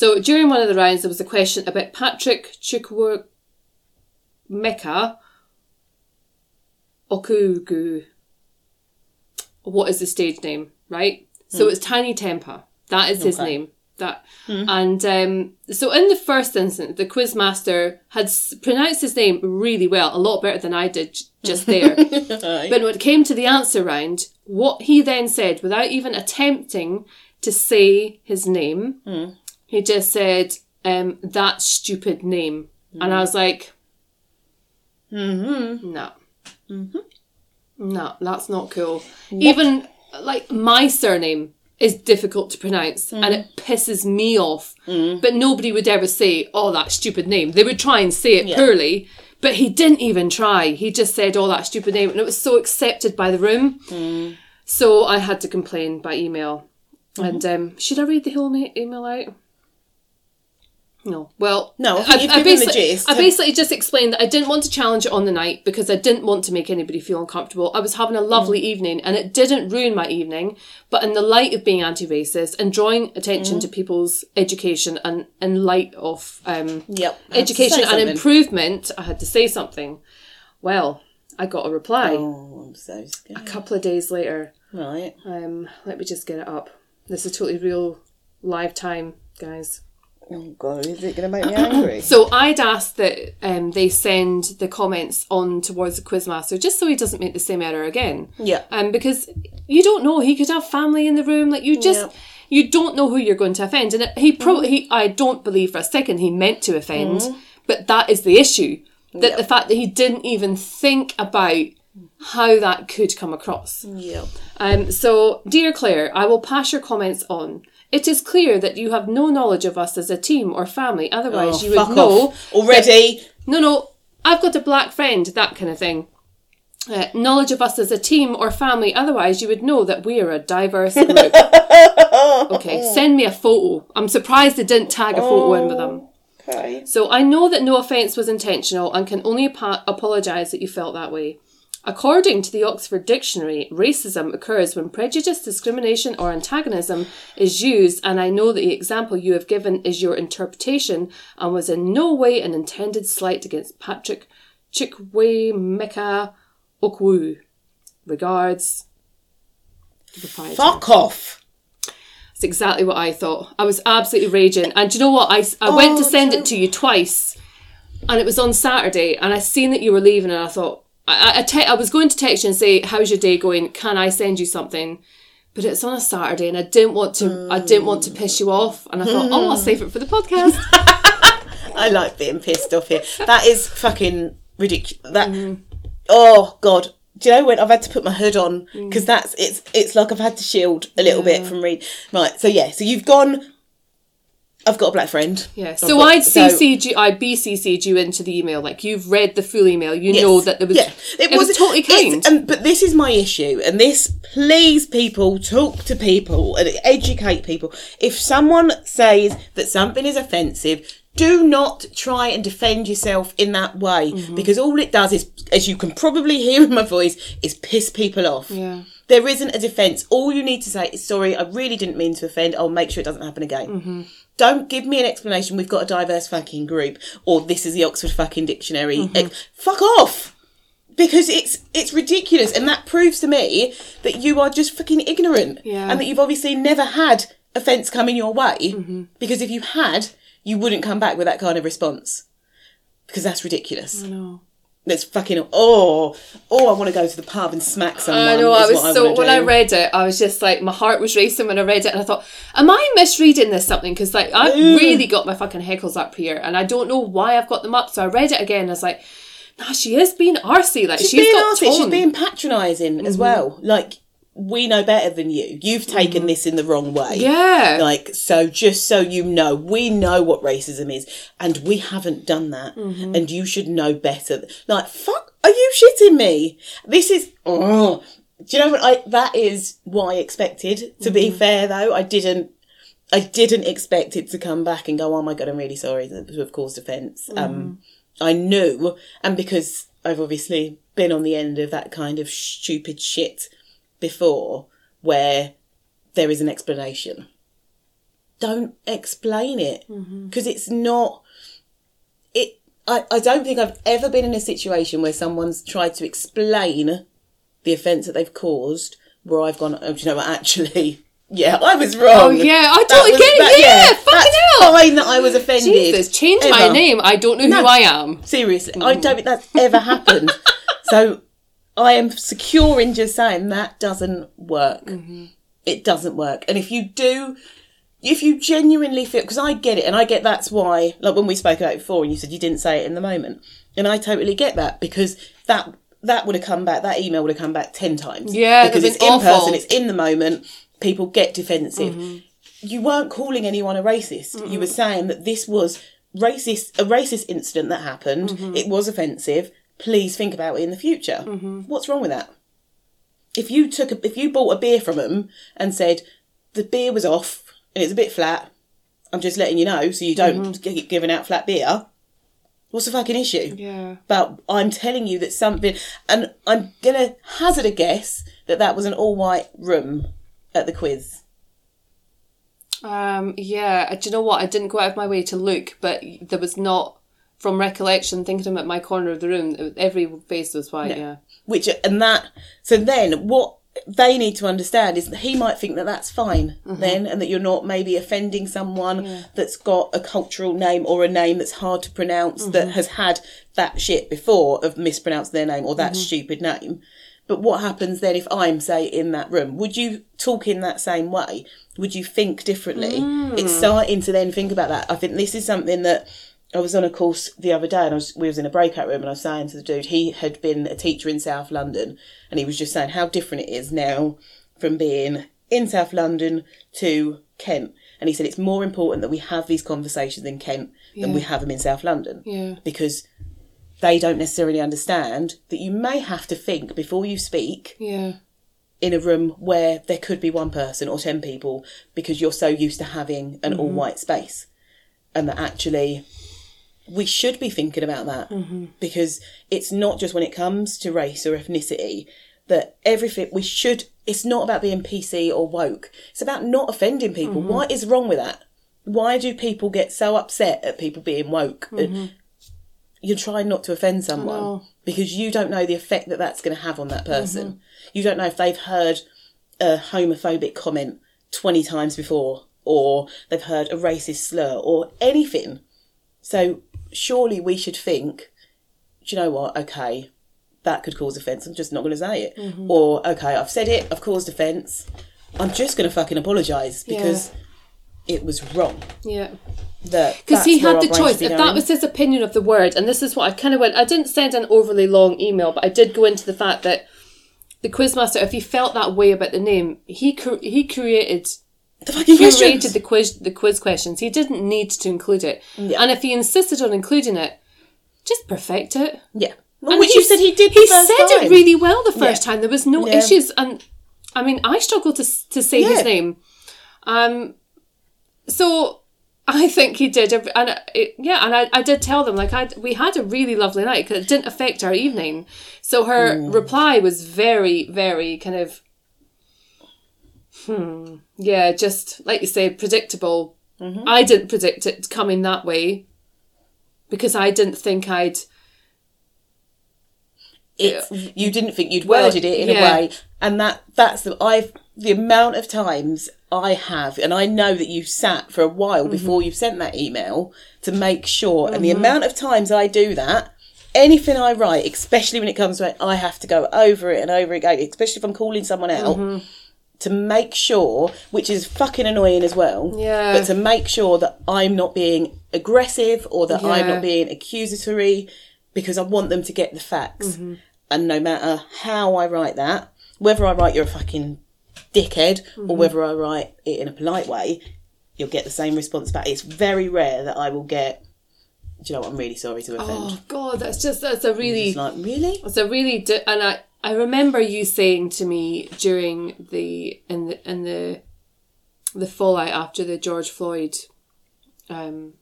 So during one of the rounds, there was a question about Patrick Chukwuemeka Okugu. What is the stage name, right? So hmm. it's Tinie Tempah. That is his Okay. name. That hmm. and um, so in the first instance, the quizmaster had s- pronounced his name really well, a lot better than I did just there. But when it came to the answer round, what he then said, without even attempting to say his name, hmm. He just said, um, that stupid name. And I was like, Mm-hmm. no. No, that's not cool. Even like my surname is difficult to pronounce and it pisses me off. But nobody would ever say, oh, that stupid name. They would try and say it poorly, but he didn't even try. He just said, oh, that stupid name. And it was so accepted by the room. So I had to complain by email. And um, should I read the whole email out? No. Well, No, I think you've given the basically, gist. I basically just explained that I didn't want to challenge it on the night because I didn't want to make anybody feel uncomfortable. I was having a lovely Mm. evening and it didn't ruin my evening. But in the light of being anti-racist and drawing attention Mm. to people's education and in light of um, Yep. I education and improvement, I had to say something. Well, I got a reply Oh, I'm so a couple of days later. Right. Um, let me just get it up. This is totally real, live time, guys. Oh god, is it going to make me angry? So I'd asked that um, they send the comments on towards the quizmaster just so he doesn't make the same error again. yeah. Um, because you don't know he could have family in the room. Like you just Yeah. you don't know who you're going to offend. And he pro he I don't believe for a second he meant to offend, but that is the issue. That the fact that he didn't even think about how that could come across. Yeah. Um, so, dear Claire, I will pass your comments on. It is clear that you have no knowledge of us as a team or family. Otherwise, Oh, you would know. off. Already. No, no, I've got a black friend. That kind of thing. Uh, knowledge of us as a team or family. Otherwise, you would know that we are a diverse group. okay, send me a photo. I'm surprised they didn't tag a photo in with them. Okay. So I know that no offence was intentional and can only apo- apologise that you felt that way. According to the Oxford Dictionary, racism occurs when prejudice, discrimination, or antagonism is used, and I know that the example you have given is your interpretation and was in no way an intended slight against Patrick Chikwe Chikwemeka Okwu. Regards. Fuck off. It's exactly what I thought. I was absolutely raging. And do you know what? I, I went to Oh, send it to you twice, and it was on Saturday, and I seen that you were leaving, and I thought, I, I, te- I was going to text you and say, How's your day going? Can I send you something? But it's on a Saturday, and I didn't want to. I didn't want to piss you off, and I thought, oh, I'll save it for the podcast. I like being pissed off here. That is fucking ridiculous. That. Mm-hmm. Oh god. Do you know when I've had to put my hood on mm. because that's it's it's like I've had to shield a little bit from read. Right. So yeah. So you've gone. I've got a black friend. Yeah. So got- I'd CC'd you. I BCC'd you into the email. Like you've read the full email. You Yes. know that there was. Yeah, it, was, totally kind. but this is my issue, and this please people talk to people and educate people. If someone says that something is offensive, do not try and defend yourself in that way Mm-hmm. because all it does is, as you can probably hear in my voice, is piss people off. Yeah. There isn't a defence. All you need to say is sorry. I really didn't mean to offend. I'll make sure it doesn't happen again. Mm-hmm. Don't give me an explanation. We've got a diverse fucking group, or this is the Oxford fucking dictionary. Mm-hmm. Fuck off because it's it's ridiculous and that proves to me that you are just fucking ignorant Yeah. and that you've obviously never had offence coming your way Mm-hmm. because if you had you wouldn't come back with that kind of response because that's ridiculous No. That's fucking oh oh I want to go to the pub and smack someone I know. I was so wanna when I read it, I was just like my heart was racing when I read it, and I thought, "Am I misreading this something?" Because like I've really got my fucking heckles up here, and I don't know why I've got them up. So I read it again. And I was like, "Nah, she is being arsy. Like she's, she's being got arsy, she's being patronising Mm-hmm. as well like we know better than you. You've taken mm. this in the wrong way. Yeah. Like, so just so you know, we know what racism is and we haven't done that. Mm-hmm. And you should know better. Like, fuck, are you shitting me? This is, oh. Do you know what I, that is what I expected. To be mm-hmm. fair though, I didn't, I didn't expect it to come back and go, oh my God, I'm really sorry to have caused offence. Um, mm-hmm. I knew, and because I've obviously been on the end of that kind of stupid shit before, where there is an explanation. Don't explain it mm-hmm. because it's not. It. I, I don't think I've ever been in a situation where someone's tried to explain the offence that they've caused, where I've gone, oh, do you know what, actually, yeah, I was oh, wrong. Oh yeah, I totally get it. that- yeah, fucking hell. fine that I was offended. Jesus, change my name. I don't know who I am. Seriously, I mm. don't think that's ever happened. so I am secure in just saying that doesn't work. It doesn't work. And if you do, if you genuinely feel, because I get it, and I get that's why, like when we spoke about it before, and you said you didn't say it in the moment, and I totally get that because that that would have come back, that email would have come back ten times. Yeah, because that'd in person, it's in the moment. People get defensive. You weren't calling anyone a racist. You were saying that this was racist, a racist incident that happened. It was offensive. Please think about it in the future. What's wrong with that? If you took, a, if you bought a beer from them and said the beer was off and it's a bit flat, I'm just letting you know so you don't keep giving out flat beer. What's the fucking issue? Yeah. But I'm telling you that something, and I'm gonna hazard a guess that that was an all white room at the quiz. Um, yeah, do you know what? I didn't go out of my way to look, but there was not, from recollection, thinking about my corner of the room, every face was white, yeah. Which and that so then what they need to understand is that he might think that that's fine mm-hmm. then, and that you're not maybe offending someone that's got a cultural name or a name that's hard to pronounce that mm-hmm. has had that shit before of mispronounced their name or that mm-hmm. stupid name. But what happens then if I'm, say, in that room? Would you talk in that same way? Would you think differently? Mm. It's starting to then think about that. I think this is something that I was on a course the other day and I was, we was in a breakout room and I was saying to the dude, he had been a teacher in South London and he was just saying how different it is now from being in South London to Kent. And he said it's more important that we have these conversations in Kent than we have them in South London Yeah. because they don't necessarily understand that you may have to think before you speak Yeah. in a room where there could be one person or 10 people because you're so used to having an mm-hmm. all white space. And that actually we should be thinking about that mm-hmm. because it's not just when it comes to race or ethnicity that everything we should it's not about being PC or woke. It's about not offending people. Mm-hmm. What is wrong with that? Why do people get so upset at people being woke? And mm-hmm. You're trying not to offend someone oh. because you don't know the effect that that's going to have on that person. You don't know if they've heard a homophobic comment 20 times before or they've heard a racist slur or anything. So surely we should think, do you know what? Okay, that could cause offence. I'm just not going to say it. Mm-hmm. Or, okay, I've said it, I've caused offence. I'm just going to fucking apologise because it was wrong. Yeah. That Because he had the choice. If that was his opinion of the word, and this is what I kind of went, I didn't send an overly long email, but I did go into the fact that the quizmaster, if he felt that way about the name, he cr- he created the fucking questions. curated the quiz the quiz questions. He didn't need to include it, and if he insisted on including it, just perfect it. yeah. Well, And which he you said he did. He first said time. it really well the first Yeah. time. There was no Yeah. issues, and I mean, I struggled to to say his name. Um, so I think he did, and it, yeah, and I, I did tell them like I we had a really lovely night because it didn't affect our evening. So her Mm. reply was very, very kind of, hmm, yeah, just like you say, predictable. Mm-hmm. I didn't predict it coming that way because I didn't think I'd. it's you didn't think you'd Well, worded it in yeah. a way and that that's the i've the amount of times i have and i know that you sat for a while Mm-hmm. before you sent that email to make sure and the amount of times i do that anything i write especially when it comes to it i have to go over it and over again especially if i'm calling someone out Mm-hmm. To make sure which is fucking annoying as well Yeah. but to make sure that i'm not being aggressive or that i'm not being accusatory because i want them to get the facts Mm-hmm. and no matter how I write that, whether I write you're a fucking dickhead or whether I write it in a polite way, you'll get the same response back. It's very rare that I will get, do you know what, I'm really sorry to offend. Oh God, that's just that's a really It's like, really? it's a really di- and I I remember you saying to me during the in the in the the fallout after the George Floyd, um,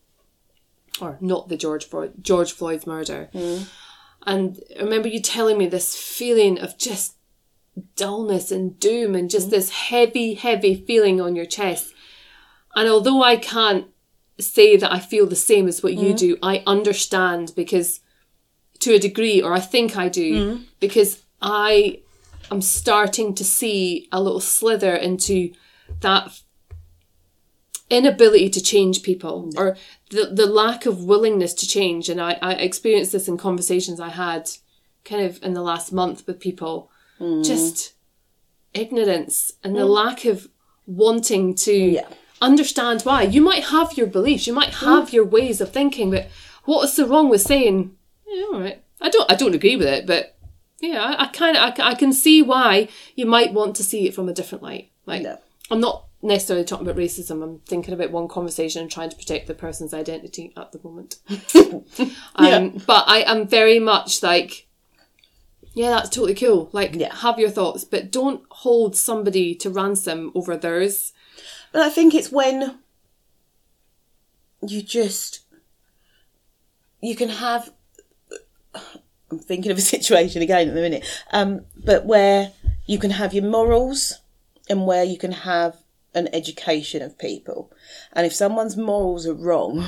or not the George Floyd George Floyd's murder, mm. and I remember you telling me this feeling of just dullness and doom and just mm. this heavy heavy feeling on your chest, and although I can't say that I feel the same as what you mm. do, I understand because to a degree, or I think I do, because I am starting to see a little slither into that inability to change people or the, the lack of willingness to change. And I, I experienced this in conversations I had kind of in the last month with people. Mm. Just ignorance and the mm. lack of wanting to Yeah. understand why. You might have your beliefs, you might have mm. your ways of thinking, but what is so wrong with saying, yeah, all right. I don't I don't agree with it, but yeah, I, kind of I, I can see why you might want to see it from a different light. Like No. I'm not necessarily talking about racism. I'm thinking about one conversation and trying to protect the person's identity at the moment. um, But I am very much like, yeah, that's totally cool. Like, Yeah. have your thoughts, but don't hold somebody to ransom over theirs. But I think it's when you just you can have. I'm thinking of a situation again at the minute, um, but where you can have your morals and where you can have an education of people, and if someone's morals are wrong,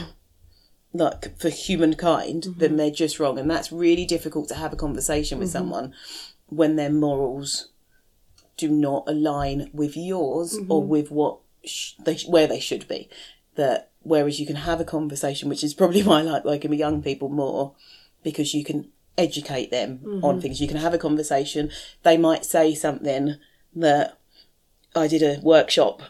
like for humankind, then mm-hmm. they're just wrong, and that's really difficult to have a conversation with mm-hmm. someone when their morals do not align with yours or mm-hmm. with what sh- they sh- where they should be. That whereas you can have a conversation, which is probably why I like working with young people more, because you can educate them on mm-hmm. things. You can have a conversation. They might say something that I did a workshop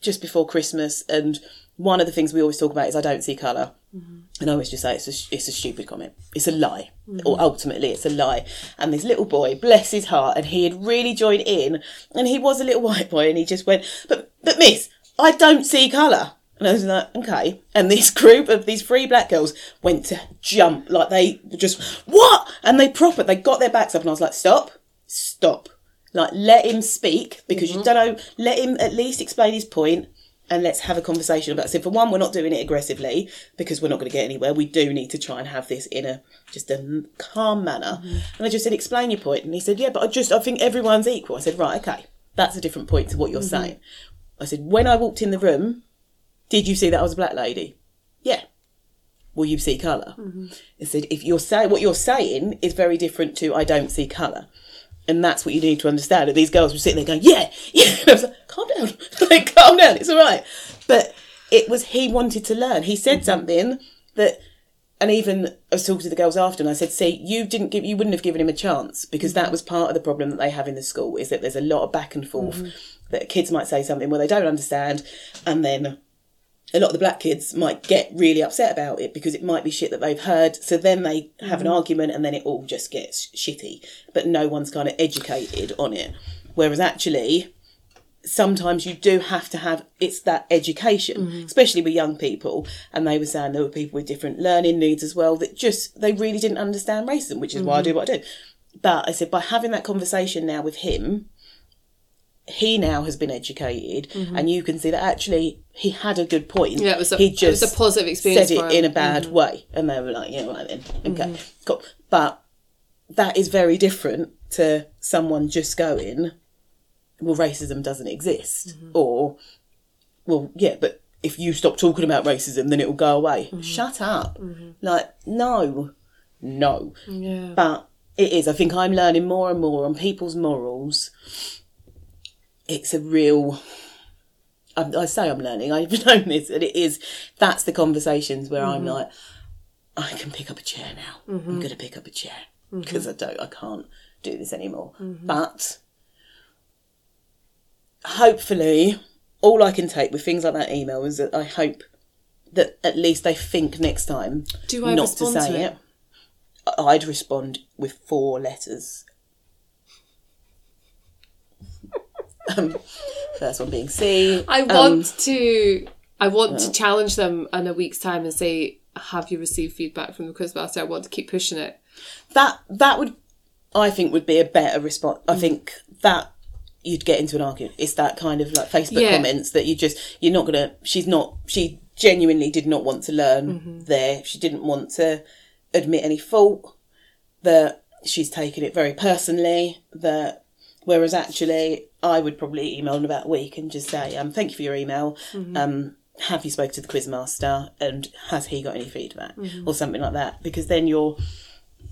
just before Christmas, and one of the things we always talk about is I don't see colour. Mm-hmm. And I always just say it's a, it's a stupid comment. It's a lie. Mm-hmm. Or ultimately, it's a lie. And this little boy, bless his heart, and he had really joined in, and he was a little white boy, and he just went, "But, but Miss, I don't see colour." And I was like, "Okay." And this group of these three black girls went to jump like they just what? And they proper they got their backs up, and I was like, "Stop, stop." Like let him speak because you mm-hmm. don't know. Let him at least explain his point and let's have a conversation about it. So for one, we're not doing it aggressively because we're not going to get anywhere. We do need to try and have this in a just a calm manner. Mm-hmm. And I just said, explain your point. And he said, yeah, but I just I think everyone's equal. I said, right, okay, that's a different point to what you're mm-hmm. saying. I said, when I walked in the room, did you see that I was a black lady? Yeah. Will you see color mm-hmm. I said, if you're saying what you're saying is very different to I don't see colour. And that's what you need to understand. And these girls were sitting there going, Yeah, yeah. And I was like, calm down. like, calm down, it's all right. But it was he wanted to learn. He said something that and even I was talking to the girls after and I said, see, you didn't give you wouldn't have given him a chance because that mm-hmm. was part of the problem that they have in the school is that there's a lot of back and forth mm-hmm. that kids might say something where they don't understand and then a lot of the black kids might get really upset about it because it might be shit that they've heard. So then they have an mm. argument and then it all just gets shitty. But no one's kind of educated on it. Whereas actually, sometimes you do have to have it's that education, mm. especially with young people. And they were saying there were people with different learning needs as well that just they really didn't understand racism, which is why I mm-hmm. do what I do. But I said by having that conversation now with him, he now has been educated, mm-hmm. and you can see that actually he had a good point. Yeah, it was a- he just a positive experience Said it in a bad mm-hmm. way, and they were like, "Yeah, right then, okay, mm-hmm. cool." But that is very different to someone just going, "Well, racism doesn't exist," or, "Well, yeah, but if you stop talking about racism, then it will go away." Shut up! Like, no, no. Yeah. But it is. I think I'm learning more and more on people's morals. It's a real. I, I say I'm learning. I've known this, and it is. That's the conversations where I'm mm-hmm. like, I can pick up a chair now. I'm mm-hmm. going to pick up a chair mm-hmm. because I don't. I can't do this anymore. But hopefully, all I can take with things like that email is that I hope that at least they think next time Do I not respond to say to it. I'd respond with four letters. Um, first one being C. I Um, want to. I want to challenge them in a week's time and say, "Have you received feedback from the quizmaster?" I want to keep pushing it. that that would I think would be a better response. Mm. I think that you'd get into an argument. It's that kind of like Facebook Yeah. comments that you just you're not gonna. She's not. She genuinely did not want to learn Mm-hmm. there. She didn't want to admit any fault. That she's taken it very personally. That whereas actually I would probably email in about a week and just say, um, thank you for your email. Mm-hmm. Um, have you spoke to the quizmaster and has he got any feedback Mm-hmm. or something like that? Because then you're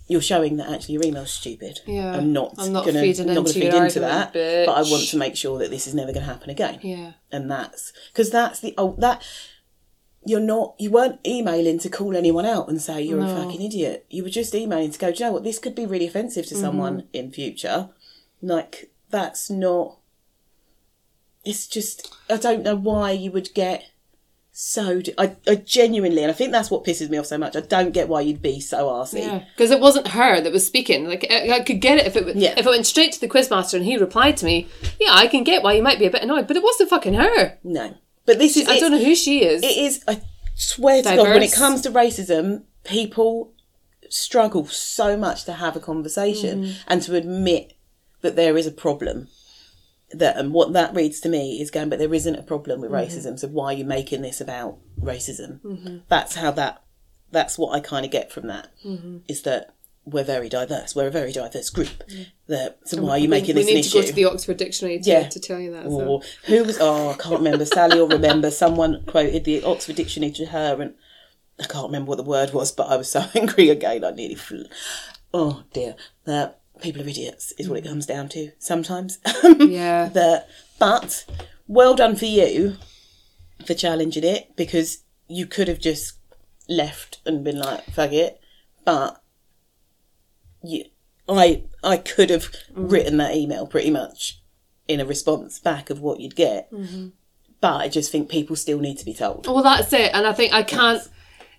you're showing that actually your email's stupid. Yeah. I'm not, I'm not gonna feeding not into feed into that. argument, But I want to make sure that this is never going to happen again. Yeah. And that's because that's the oh that you're not you weren't emailing to call anyone out and say you're a fucking idiot. You were just emailing to go, Do you know what, this could be really offensive to Mm-hmm. someone in future. Like that's not it's just I don't know why you would get so I, I genuinely and I think that's what pisses me off so much. I don't get why you'd be so arsey. Yeah, because it wasn't her that was speaking. Like I, I could get it if it Yeah. if it went straight to the quizmaster and he replied to me. Yeah, I can get why you might be a bit annoyed, but it wasn't fucking her. No. But this is I don't know who she is. it is I swear to God when it comes to racism, people struggle so much to have a conversation Mm-hmm. and to admit that there is a problem. That and what that reads to me is going, but there isn't a problem with Mm-hmm. racism. So why are you making this about racism? That's how that. That's what I kind of get from that. Is Mm-hmm. that we're very diverse. We're a very diverse group. That so why are you making we this an need to issue? go to the Oxford Dictionary to, Yeah. to tell you that. So. Who was? Oh, I can't remember. Sally or remember someone quoted the Oxford Dictionary to her, and I can't remember what the word was, but I was so angry again. I nearly. Fl- oh dear, that people are idiots is what it mm. comes down to sometimes. Yeah. that, but well done for you for challenging it because you could have just left and been like fuck it, but you, I I could have mm. written that email pretty much in a response back of what you'd get. Mm-hmm. But I just think people still need to be told. Well, that's it. And I think I can't.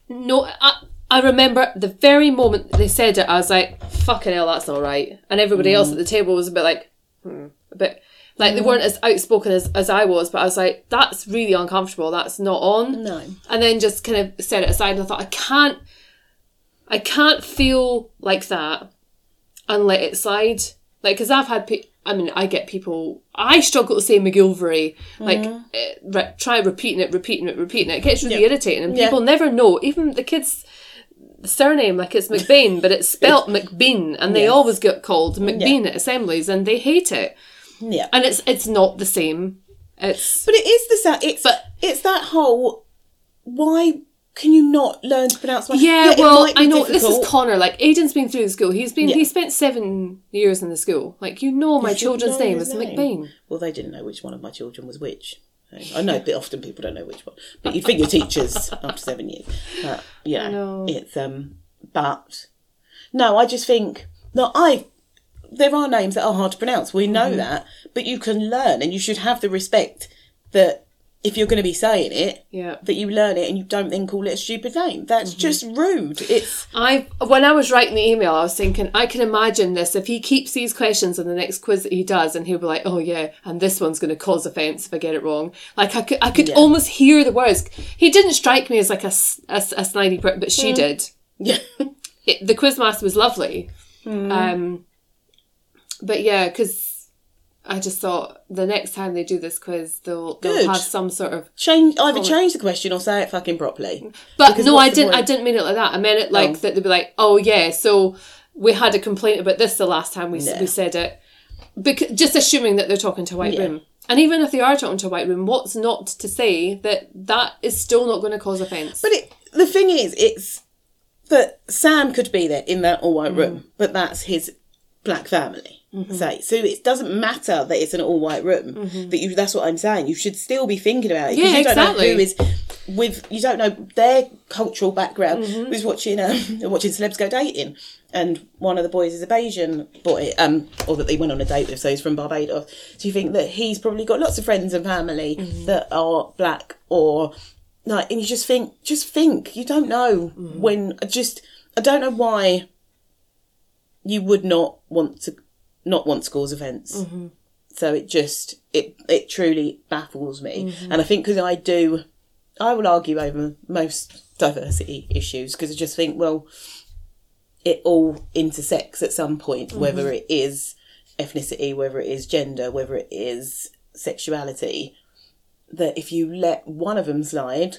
No, I, I remember the very moment they said it, I was like, fucking hell, that's not right. And everybody else at the table was a bit like, hmm, a bit. Like they weren't as outspoken as, as I was, but I was like, that's really uncomfortable. That's not on. No. And then just kind of set it aside and I thought, I can't, I can't feel like that and let it slide. Like, because I've had, pe- I mean, I get people, I struggle to say McGilvery. Like, eh, re- try repeating it, repeating it, repeating it. It gets really Yeah. irritating. And people never know, even the kids' surname, like it's McBain, but it's spelt McBean. And they Yes. always get called McBean at assemblies and they hate it. Yeah. And it's it's not the same. It's, But it is the same. it's But- it's that whole why can you not learn to pronounce my Yeah, it well, I know this is. Connor. Like Aiden's been through the school. He's been Yeah. he spent seven years in the school. Like you know, my You children's know name is name. McBain. Well, they didn't know which one of my children was which. I know, but often people don't know which one. But you'd think your teachers after seven years. But, yeah, know. it's um. But no, I just think no. I there are names that are hard to pronounce. We know Mm-hmm. that, but you can learn, and you should have the respect that if you're going to be saying it, Yeah. that you learn it and you don't then call it a stupid name. That's Mm-hmm. just rude. It's I when I was writing the email, I was thinking I can imagine this if he keeps these questions in the next quiz that he does, and he'll be like, "Oh yeah," and this one's going to cause offence if I get it wrong. Like I could, I could Yeah. almost hear the words. He didn't strike me as like a a snidey prick, but Mm. she did. yeah. It, the quizmaster was lovely. Mm. Um, but yeah, because I just thought the next time they do this quiz, they'll they'll have some sort of. Change either change the question or say it fucking properly. But Because no, I didn't. I didn't mean it like that. I meant it like Oh. that. They'd be like, "Oh yeah, so we had a complaint about this the last time we Yeah. we said it." Because just assuming that they're talking to a white Yeah. room, and even if they are talking to a white room, what's not to say that that is still not going to cause offence? But it, the thing is, it's that Sam could be there in that all white Mm. room, but that's his black family. Mm-hmm. Say so, it doesn't matter that it's an all white room. That you, that's what I'm saying. You should still be thinking about it. Mm-hmm. Yeah, you don't exactly. know who is with. You don't know their cultural background. Mm-hmm. Who's watching? Um, watching celebs go dating, and one of the boys is a Bajan boy, um, or that they went on a date with. So he's from Barbados. Do you think that he's probably got lots of friends and family Mm-hmm. that are black or like and you just think just think you don't know Mm-hmm. when just i don't know why you would not want to not want cause offence Mm-hmm. So it just it it truly baffles me, Mm-hmm. and I think because I do, I will argue over most diversity issues because I just think well, it all intersects at some point, Mm-hmm. whether it is ethnicity, whether it is gender, whether it is sexuality. That if you let one of them slide,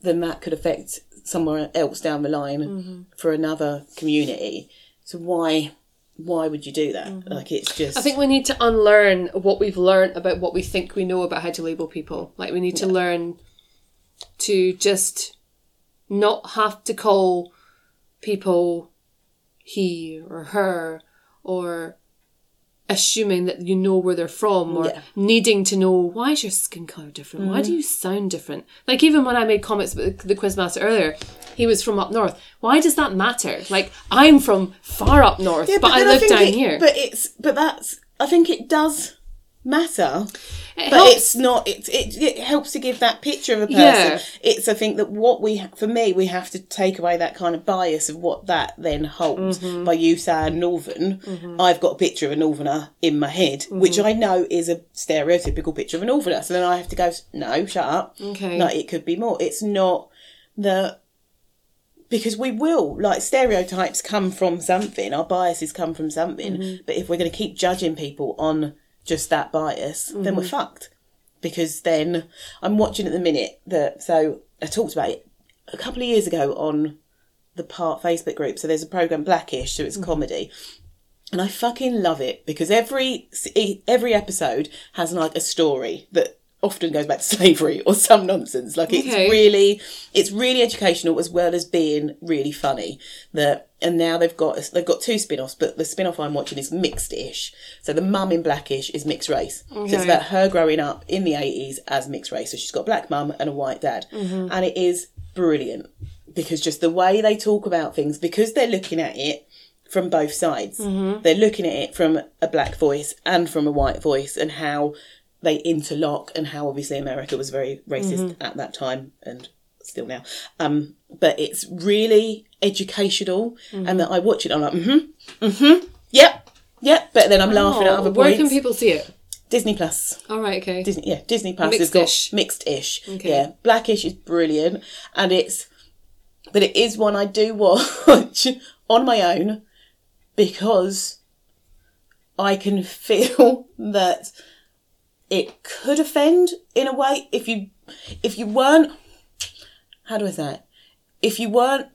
then that could affect somewhere else down the line Mm-hmm. for another community. So why why would you do that? Like it's just Mm-hmm. I think we need to unlearn what we've learned about what we think we know about how to label people. Like we need to learn to just not have to call people he or her or assuming that you know where they're from or Yeah. needing to know why is your skin color different? Why do mm. you sound different? Like even when i made comments about the, quizmaster earlier he was from up north. Why does that matter? Like i'm from far up north yeah, but, i then live down it- here. But it's but that's I think it does matter. It But helps- it's not. It, it it helps to give that picture of a person. Yeah. It's I think that what we for me we have to take away that kind of bias of what that then holds. Mm-hmm. By you saying northern, I've got a picture of a northerner in my head, Mm-hmm. which I know is a stereotypical picture of a northerner. So then I have to go, no, shut up. Okay. No, it could be more. It's not the because we will like stereotypes come from something our biases come from something Mm-hmm. but if we're going to keep judging people on just that bias then we're Mm-hmm. fucked because then i'm watching at the minute that so i talked about it a couple of years ago on the part facebook group so there's a program blackish so Mm-hmm. it's comedy and I fucking love it because every every episode has like a story that often goes back to slavery or some nonsense. Like it's Okay. really it's really educational as well as being really funny. That and now they've got they've got two spin-offs, but the spin-off I'm watching is mixed-ish. So the mum in Blackish is mixed race. So it's about her growing up in the 80s as mixed race. So she's got a black mum and a white dad. Mm-hmm. And it is brilliant because just the way they talk about things because they're looking at it from both sides. Mm-hmm. They're looking at it from a black voice and from a white voice, and how they interlock, and how obviously America was very racist at that time and still now. Um, but it's really educational, and that I watch it, I'm like, mm hmm, mm hmm, yep, yep. But then I'm laughing at other other where can people see it? Disney Plus. All right, okay. Disney, yeah, Disney Plus has got Mixed-ish. mixed-ish. Okay. Yeah, Blackish is brilliant, and it's, but it is one I do watch on my own because I can feel that it could offend in a way if you if you weren't how do I say it if you weren't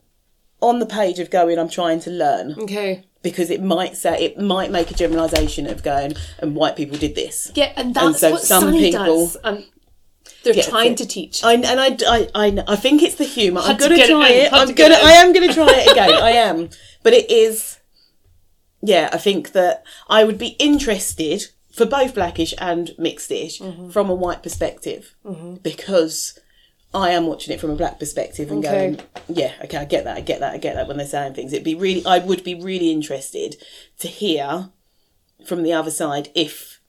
on the page of going I'm trying to learn Okay. because it might say it might make a generalization of going and white people did this Yeah, and that's so what some Sunny people does. And they're trying to teach. I, and I, I, I, I think it's the humour. I'm Had to gonna get it try it. I'm to gonna. I am gonna try it again. I am. But it is. Yeah, I think that I would be interested for both blackish and mixedish Mm-hmm. from a white perspective mm-hmm. because I am watching it from a black perspective and Okay. going, yeah, okay, I get that, I get that, I get that when they're saying things. It'd be really, I would be really interested to hear from the other side if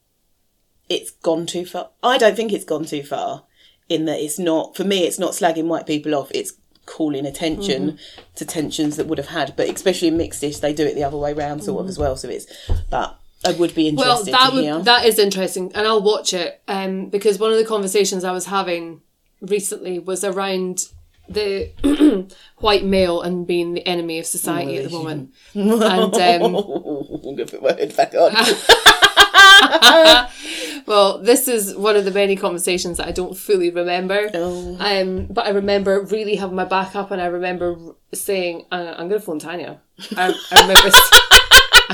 it's gone too far. I don't think it's gone too far in that it's not, for me, it's not slagging white people off, it's calling attention mm-hmm. to tensions that would have had. But especially in mixed-ish, they do it the other way round, sort of mm-hmm. as well. So it's, but I would be interested. well, that would hear. that is interesting, and I'll watch it. Um, because one of the conversations I was having recently was around the white male and being the enemy of society at the moment. And um, I'm going to put my head back on. well, this is one of the many conversations that I don't fully remember. Oh. Um, but I remember really having my back up, and I remember saying, uh, "I'm going to phone Tanya." I, I remember,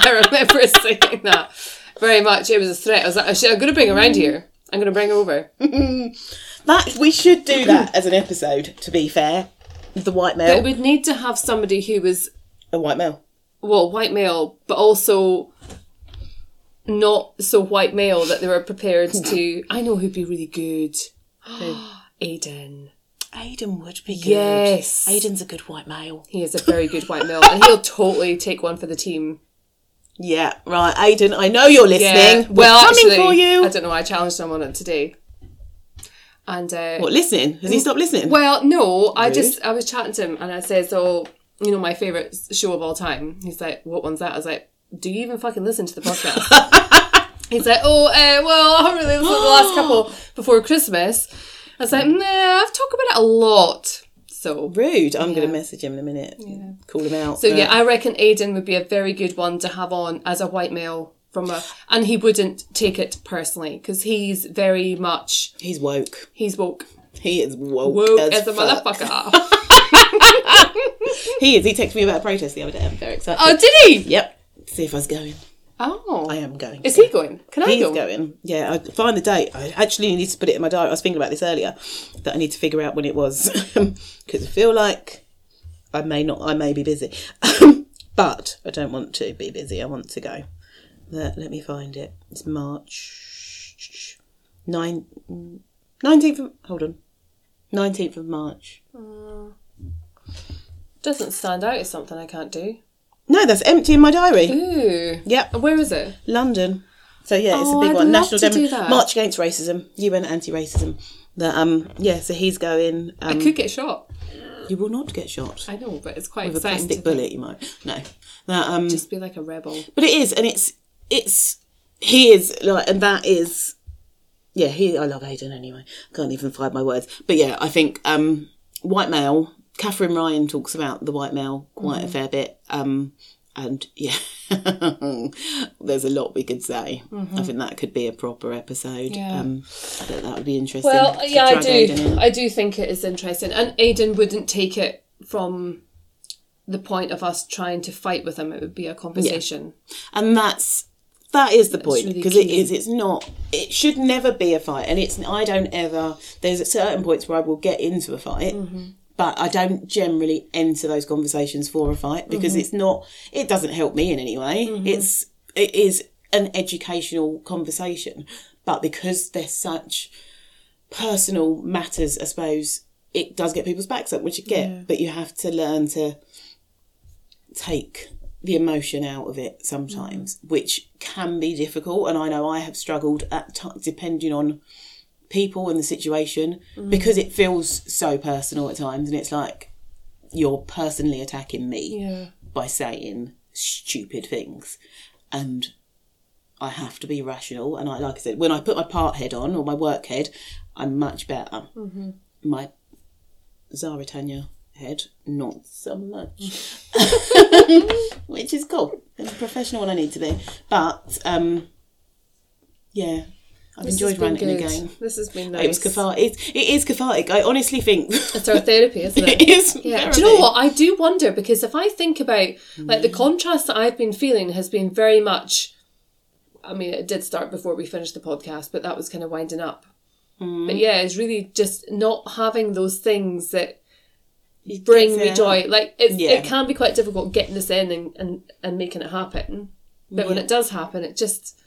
I remember saying that very much. It was a threat. I was like, oh, "I'm going to bring her around here. I'm going to bring her over." that we should do that as an episode. To be fair, the white But male, we'd need to have somebody who was a white male. well, white male, but also not so white male that they were prepared to. I know who'd be really good. Aiden. Aiden would be good. Yes. Aiden's a good white male. He is a very good white male, and he'll totally take one for the team. Yeah, right, Aiden. I know you're listening. We're well, coming actually, for you. I don't know. Why I challenged someone on it today, and uh, What listening? Has he stopped listening? well, no, I just I was chatting to him, and I said, "So, you know, my favorite show of all time." He's like, "What one's that?" I was like, "Do you even fucking listen to the podcast?" He's like, oh, uh, well, I really listened to the last couple before Christmas. I was like, nah, I've talked about it a lot. So, Rude. I'm going to message him in a minute. Call him out. so yeah, I reckon Aiden would be a very good one to have on as a white male from a, and he wouldn't take it personally because he's very much He's woke. he's woke, He is woke, woke as, as a fuck. motherfucker. He is. He texted me about a protest the other day. I'm very excited. oh, did he? Yep. See if I was going. Oh, I am going. is he going? Can I He's go? going. Yeah, I find the date. I actually need to put it in my diary. I was thinking about this earlier that I need to figure out when it was because I feel like I may not. I may be busy, but I don't want to be busy. I want to go. Let, let me find it. It's March nine nineteenth. of Hold on, nineteenth of March. Mm. Doesn't stand out as something I can't do. No, that's empty in my diary. Ooh. Yep, Where is it? London. So yeah, it's Oh, a big I'd one. National Demo- March Against Racism, UN Anti-Racism. That um yeah, so he's going. I Um, could get shot. you will not get shot I know, but it's quite with a exciting. plastic bullet. You might no, that um, Just be like a rebel. but it is, and it's it's he is like, and that is yeah. He I love Aidan anyway. Can't even find my words, but yeah, I think um, white male. Katherine Ryan talks about the white male quite Mm-hmm. a fair bit. Um, and yeah, there's a lot we could say. I think that could be a proper episode. Mm-hmm. Yeah. Um, but that would be interesting. Well, yeah, I do. I do think it is interesting, and Aidan wouldn't take it from the point of us trying to fight with him. It would be a conversation. and that's that is the point because it key. is it's not it should never be a fight and it's i don't ever there's certain points where i will get into a fight Mm-hmm. But i don't generally enter those conversations for a fight because Mm-hmm. it's not it doesn't help me in any way. It's it is an educational conversation. But because they're such personal matters i suppose it does get people's backs up which you get. But you have to learn to take the emotion out of it sometimes, which can be difficult. And I know I have struggled at times, depending on people and the situation, because it feels so personal at times, and it's like you're personally attacking me Yeah. by saying stupid things, and I have to be rational. And I, like I said, when I put my part head on or my work head, I'm much better. My Zara Tanya head, not so much. Which is cool. I'm a professional when I need to be. But um yeah. I've This enjoyed ranting good. again. This has been nice. It was cathartic. It's, it is cathartic. I honestly think It's our therapy, isn't it? it is. Yeah. Do you know what? I do wonder because if I think about like the mm. contrast that I've been feeling has been very much. I mean, it did start before we finished the podcast, but that was kind of winding up. Mm. But yeah, it's really just not having those things that bring me joy. Like it's, Yeah. it can be quite difficult getting this in and, and, and making it happen. But when it does happen, it just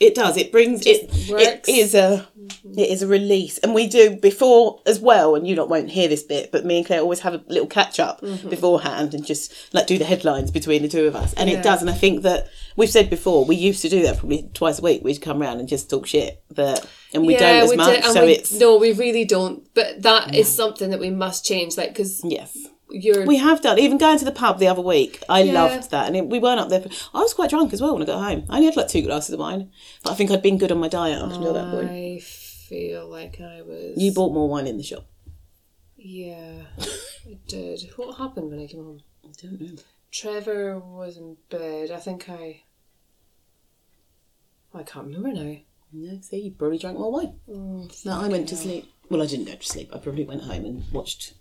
It does. It brings it. Just It works. is a. Mm-hmm. It is a release, and we do before as well. And you lot won't hear this bit, but me and Claire always have a little catch up mm-hmm. beforehand and just like do the headlines between the two of us. And Yeah. it does. And I think that we've said before we used to do that probably twice a week. We'd come around and just talk shit, but and we don't as much. and so we- it's no, we really don't. But that is something that we must change. Like because yes. You're We have done even going to the pub the other week. I Yeah. loved that, and it, we weren't up there. For, I was quite drunk as well when I got home. I only had like two glasses of wine, but I think I'd been good on my diet up until that point. I feel like I was. You bought more wine in the shop. Yeah, I did. What happened when I came home? I don't know. Trevor was in bed. I think I. I can't remember now. No, see, you probably drank more wine. Oh, No, I went to sleep. Well, I didn't go to sleep. I probably went home and watched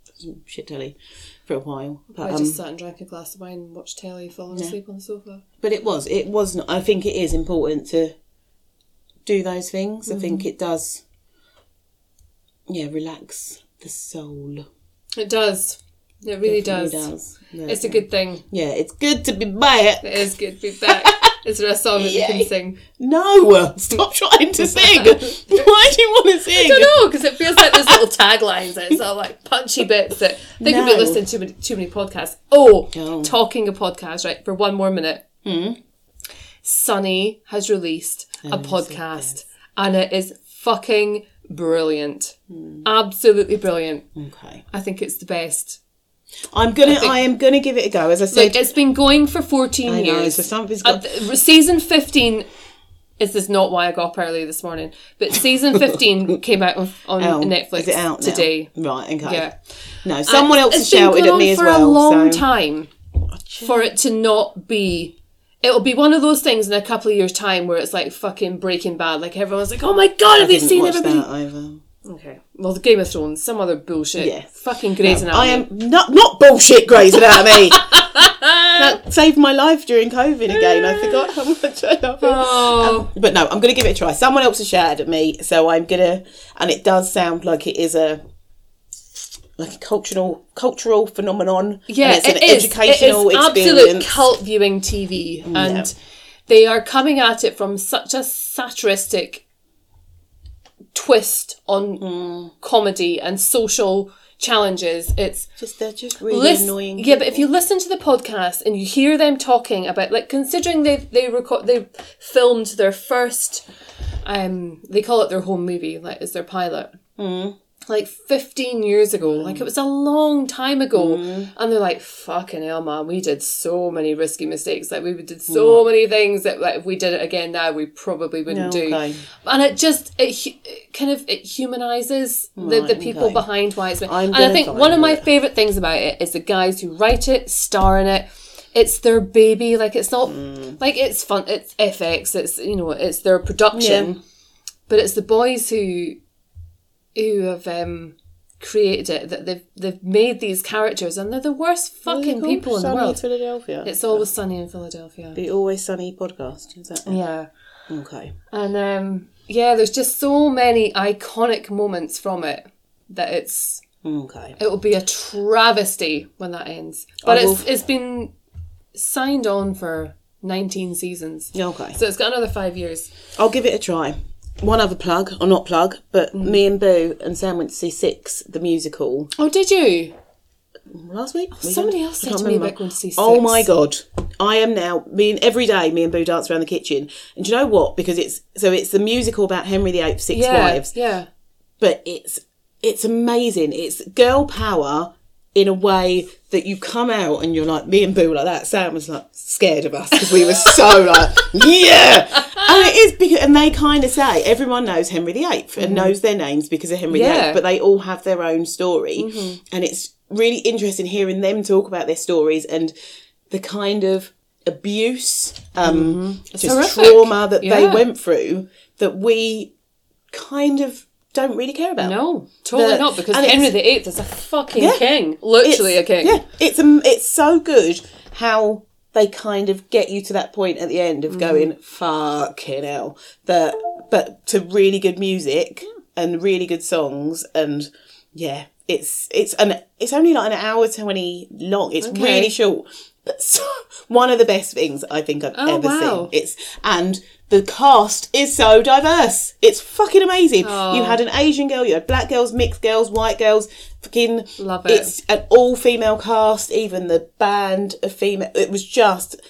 shit telly for a while. But, I um, just sat and drank a glass of wine and watched telly, falling Yeah. asleep on the sofa. but it was, it was. Not, I think it is important to do those things. I think it does. Yeah, relax the soul. It does. It really Definitely does. does. It's a good thing. Yeah, it's good to be back. It is good to be back. is there a song that you can sing? No, stop trying to sing. Why do you want to sing? I don't know because it feels like there's little taglines. It's all like punchy bits that they could be No. listening to too many, too many podcasts. Oh, Oh. talking of podcasts, right? For one more minute, hmm? Sunny has released a podcast, and it is fucking brilliant. Hmm. Absolutely brilliant. Okay, I think it's the best. I'm gonna. think- I am gonna give it a go. As I said, Like it's been going for fourteen I know, years. so something's Uh, got- th- season fifteen This is not why I got up early this morning. But season 15 came out on, on Oh, Netflix out now? today. Right. Okay. Yeah. No, someone else has It's been shouted at me as well. for a long so. time for it to not be. It'll be one of those things in a couple of years' time where it's like fucking Breaking Bad. Like everyone's like, "Oh my god, have you Didn't seen everybody?" Okay, well, the Game of Thrones, some other bullshit. Yeah. fucking Grey's I Anatomy. am not not bullshit Grey's Anatomy. that saved my life during COVID again. I forgot how much I love it. Oh, um, But no, I'm going to give it a try. Someone else has shouted at me, so I'm gonna. And it does sound like it is a like a cultural cultural phenomenon. yeah, and it's an it is. educational it is absolute cult viewing TV, mm, and they are coming at it from such a satiristic twist on Mm. comedy and social challenges. It's just they're just really annoying. Yeah, but if you listen to the podcast and you hear them talking about like considering they they record they filmed their first um they call it their home movie, like is their pilot. Mm. Like 15 years ago, like it was a long time ago. And they're like, fucking hell, man, we did so many risky mistakes. Like, we did so many things that, like, if we did it again now, we probably wouldn't do. Okay. And it just, it, it kind of, it humanizes the, the people okay. behind why it's been. I'm and I think one of my it. favorite things about it is the guys who write it, star in it. It's their baby. Like it's not Mm. like it's fun. It's FX. It's you know it's their production, but it's the boys who who have um, created it that they've they've made these characters and they're the worst fucking people in the Sunny world. Philadelphia. It's always sunny in Philadelphia. the Always Sunny podcast. Is that Yeah. okay? And um, yeah, there's just so many iconic moments from it that it's Okay. it will be a travesty when that ends. But I it's will- it's been signed on for 19 seasons. Okay. So it's got another five years. I'll give it a try. One other plug, or not plug, but Mm. me and Boo and Sam went to see Six, the musical, Oh, did you? last week. Somebody else said to me about going to see Oh Six. my god! I am now. Me and every day, me and Boo dance around the kitchen, and do you know what? Because it's so it's the musical about Henry VIII, Six Yeah, Wives, yeah. but it's it's amazing. It's girl power in a way that you come out and you're like me and Boo like that. Sam was like scared of us because we were so like yeah, and it is because and they kind of say everyone knows Henry VIII and mm-hmm. knows their names because of Henry Yeah. VIII, but they all have their own story, mm-hmm. and it's really interesting hearing them talk about their stories and the kind of abuse, um, mm-hmm. just horrific. trauma that they went through that we kind of don't really care about. No, totally The- not because Henry VIII is a fucking Yeah. king. Literally a king. Yeah, it's um, it's so good how they kind of get you to that point at the end Mm-hmm. of going fucking hell. That but to really good music and really good songs and yeah, it's it's an it's only like an hour twenty long. It's Okay. really short. But so, one of the best things I think I've Oh, ever wow. seen. It's and the cast is so diverse. It's fucking amazing. You had an Asian girl, you had black girls, mixed girls, white girls. Fucking Love it. It's an all female cast. Even the band of female. It was just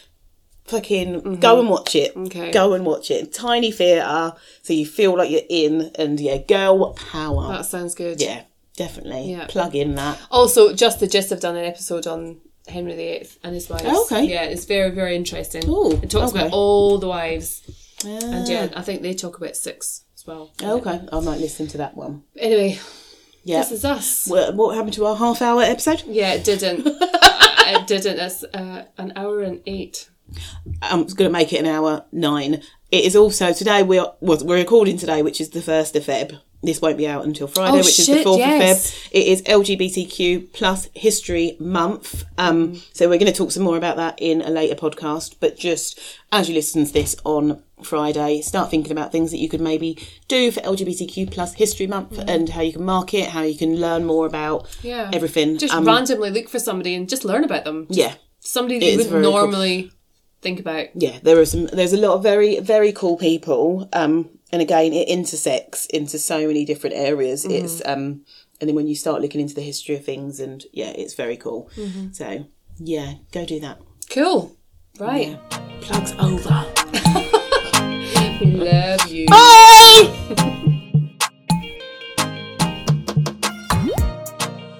fucking go and watch it. Mm-hmm. Okay. Go and watch it. Tiny theatre, so you feel like you're in. And yeah, girl power. That sounds good. yeah, definitely. Yeah. Plug in that. Also, just the gist I've done an episode on Henry VIII and his wives. Oh, okay. Yeah, it's very, very interesting. Ooh, it talks okay. about all the wives. Ah, And yeah, I think they talk about six as well. okay, I might listen to that one. Anyway, Yeah. this is us. What, what happened to our half hour episode? Yeah, it didn't. it didn't. It's uh, an hour and eight. I'm going to make it an hour nine. It is also today we are well, we're recording today, which is the first of Feb. This won't be out until Friday, Oh, which is the fourth yes. of Feb. It is LGBTQ plus History Month. Um, Mm. so we're going to talk some more about that in a later podcast. But just as you listen to this on Friday, start thinking about things that you could maybe do for LGBTQ plus History Month and how you can market, how you can learn more about. Yeah. everything. Just Um, randomly look for somebody and just learn about them. Just yeah. Somebody that you would very cool. normally think about. yeah, there are some. There's a lot of very very cool people. Um, and again, it intersects into so many different areas. Mm-hmm. It's um, and then when you start looking into the history of things, and yeah, it's very cool. Mm-hmm. So yeah, go do that. Cool. Right. Plugs over. Love you. Bye.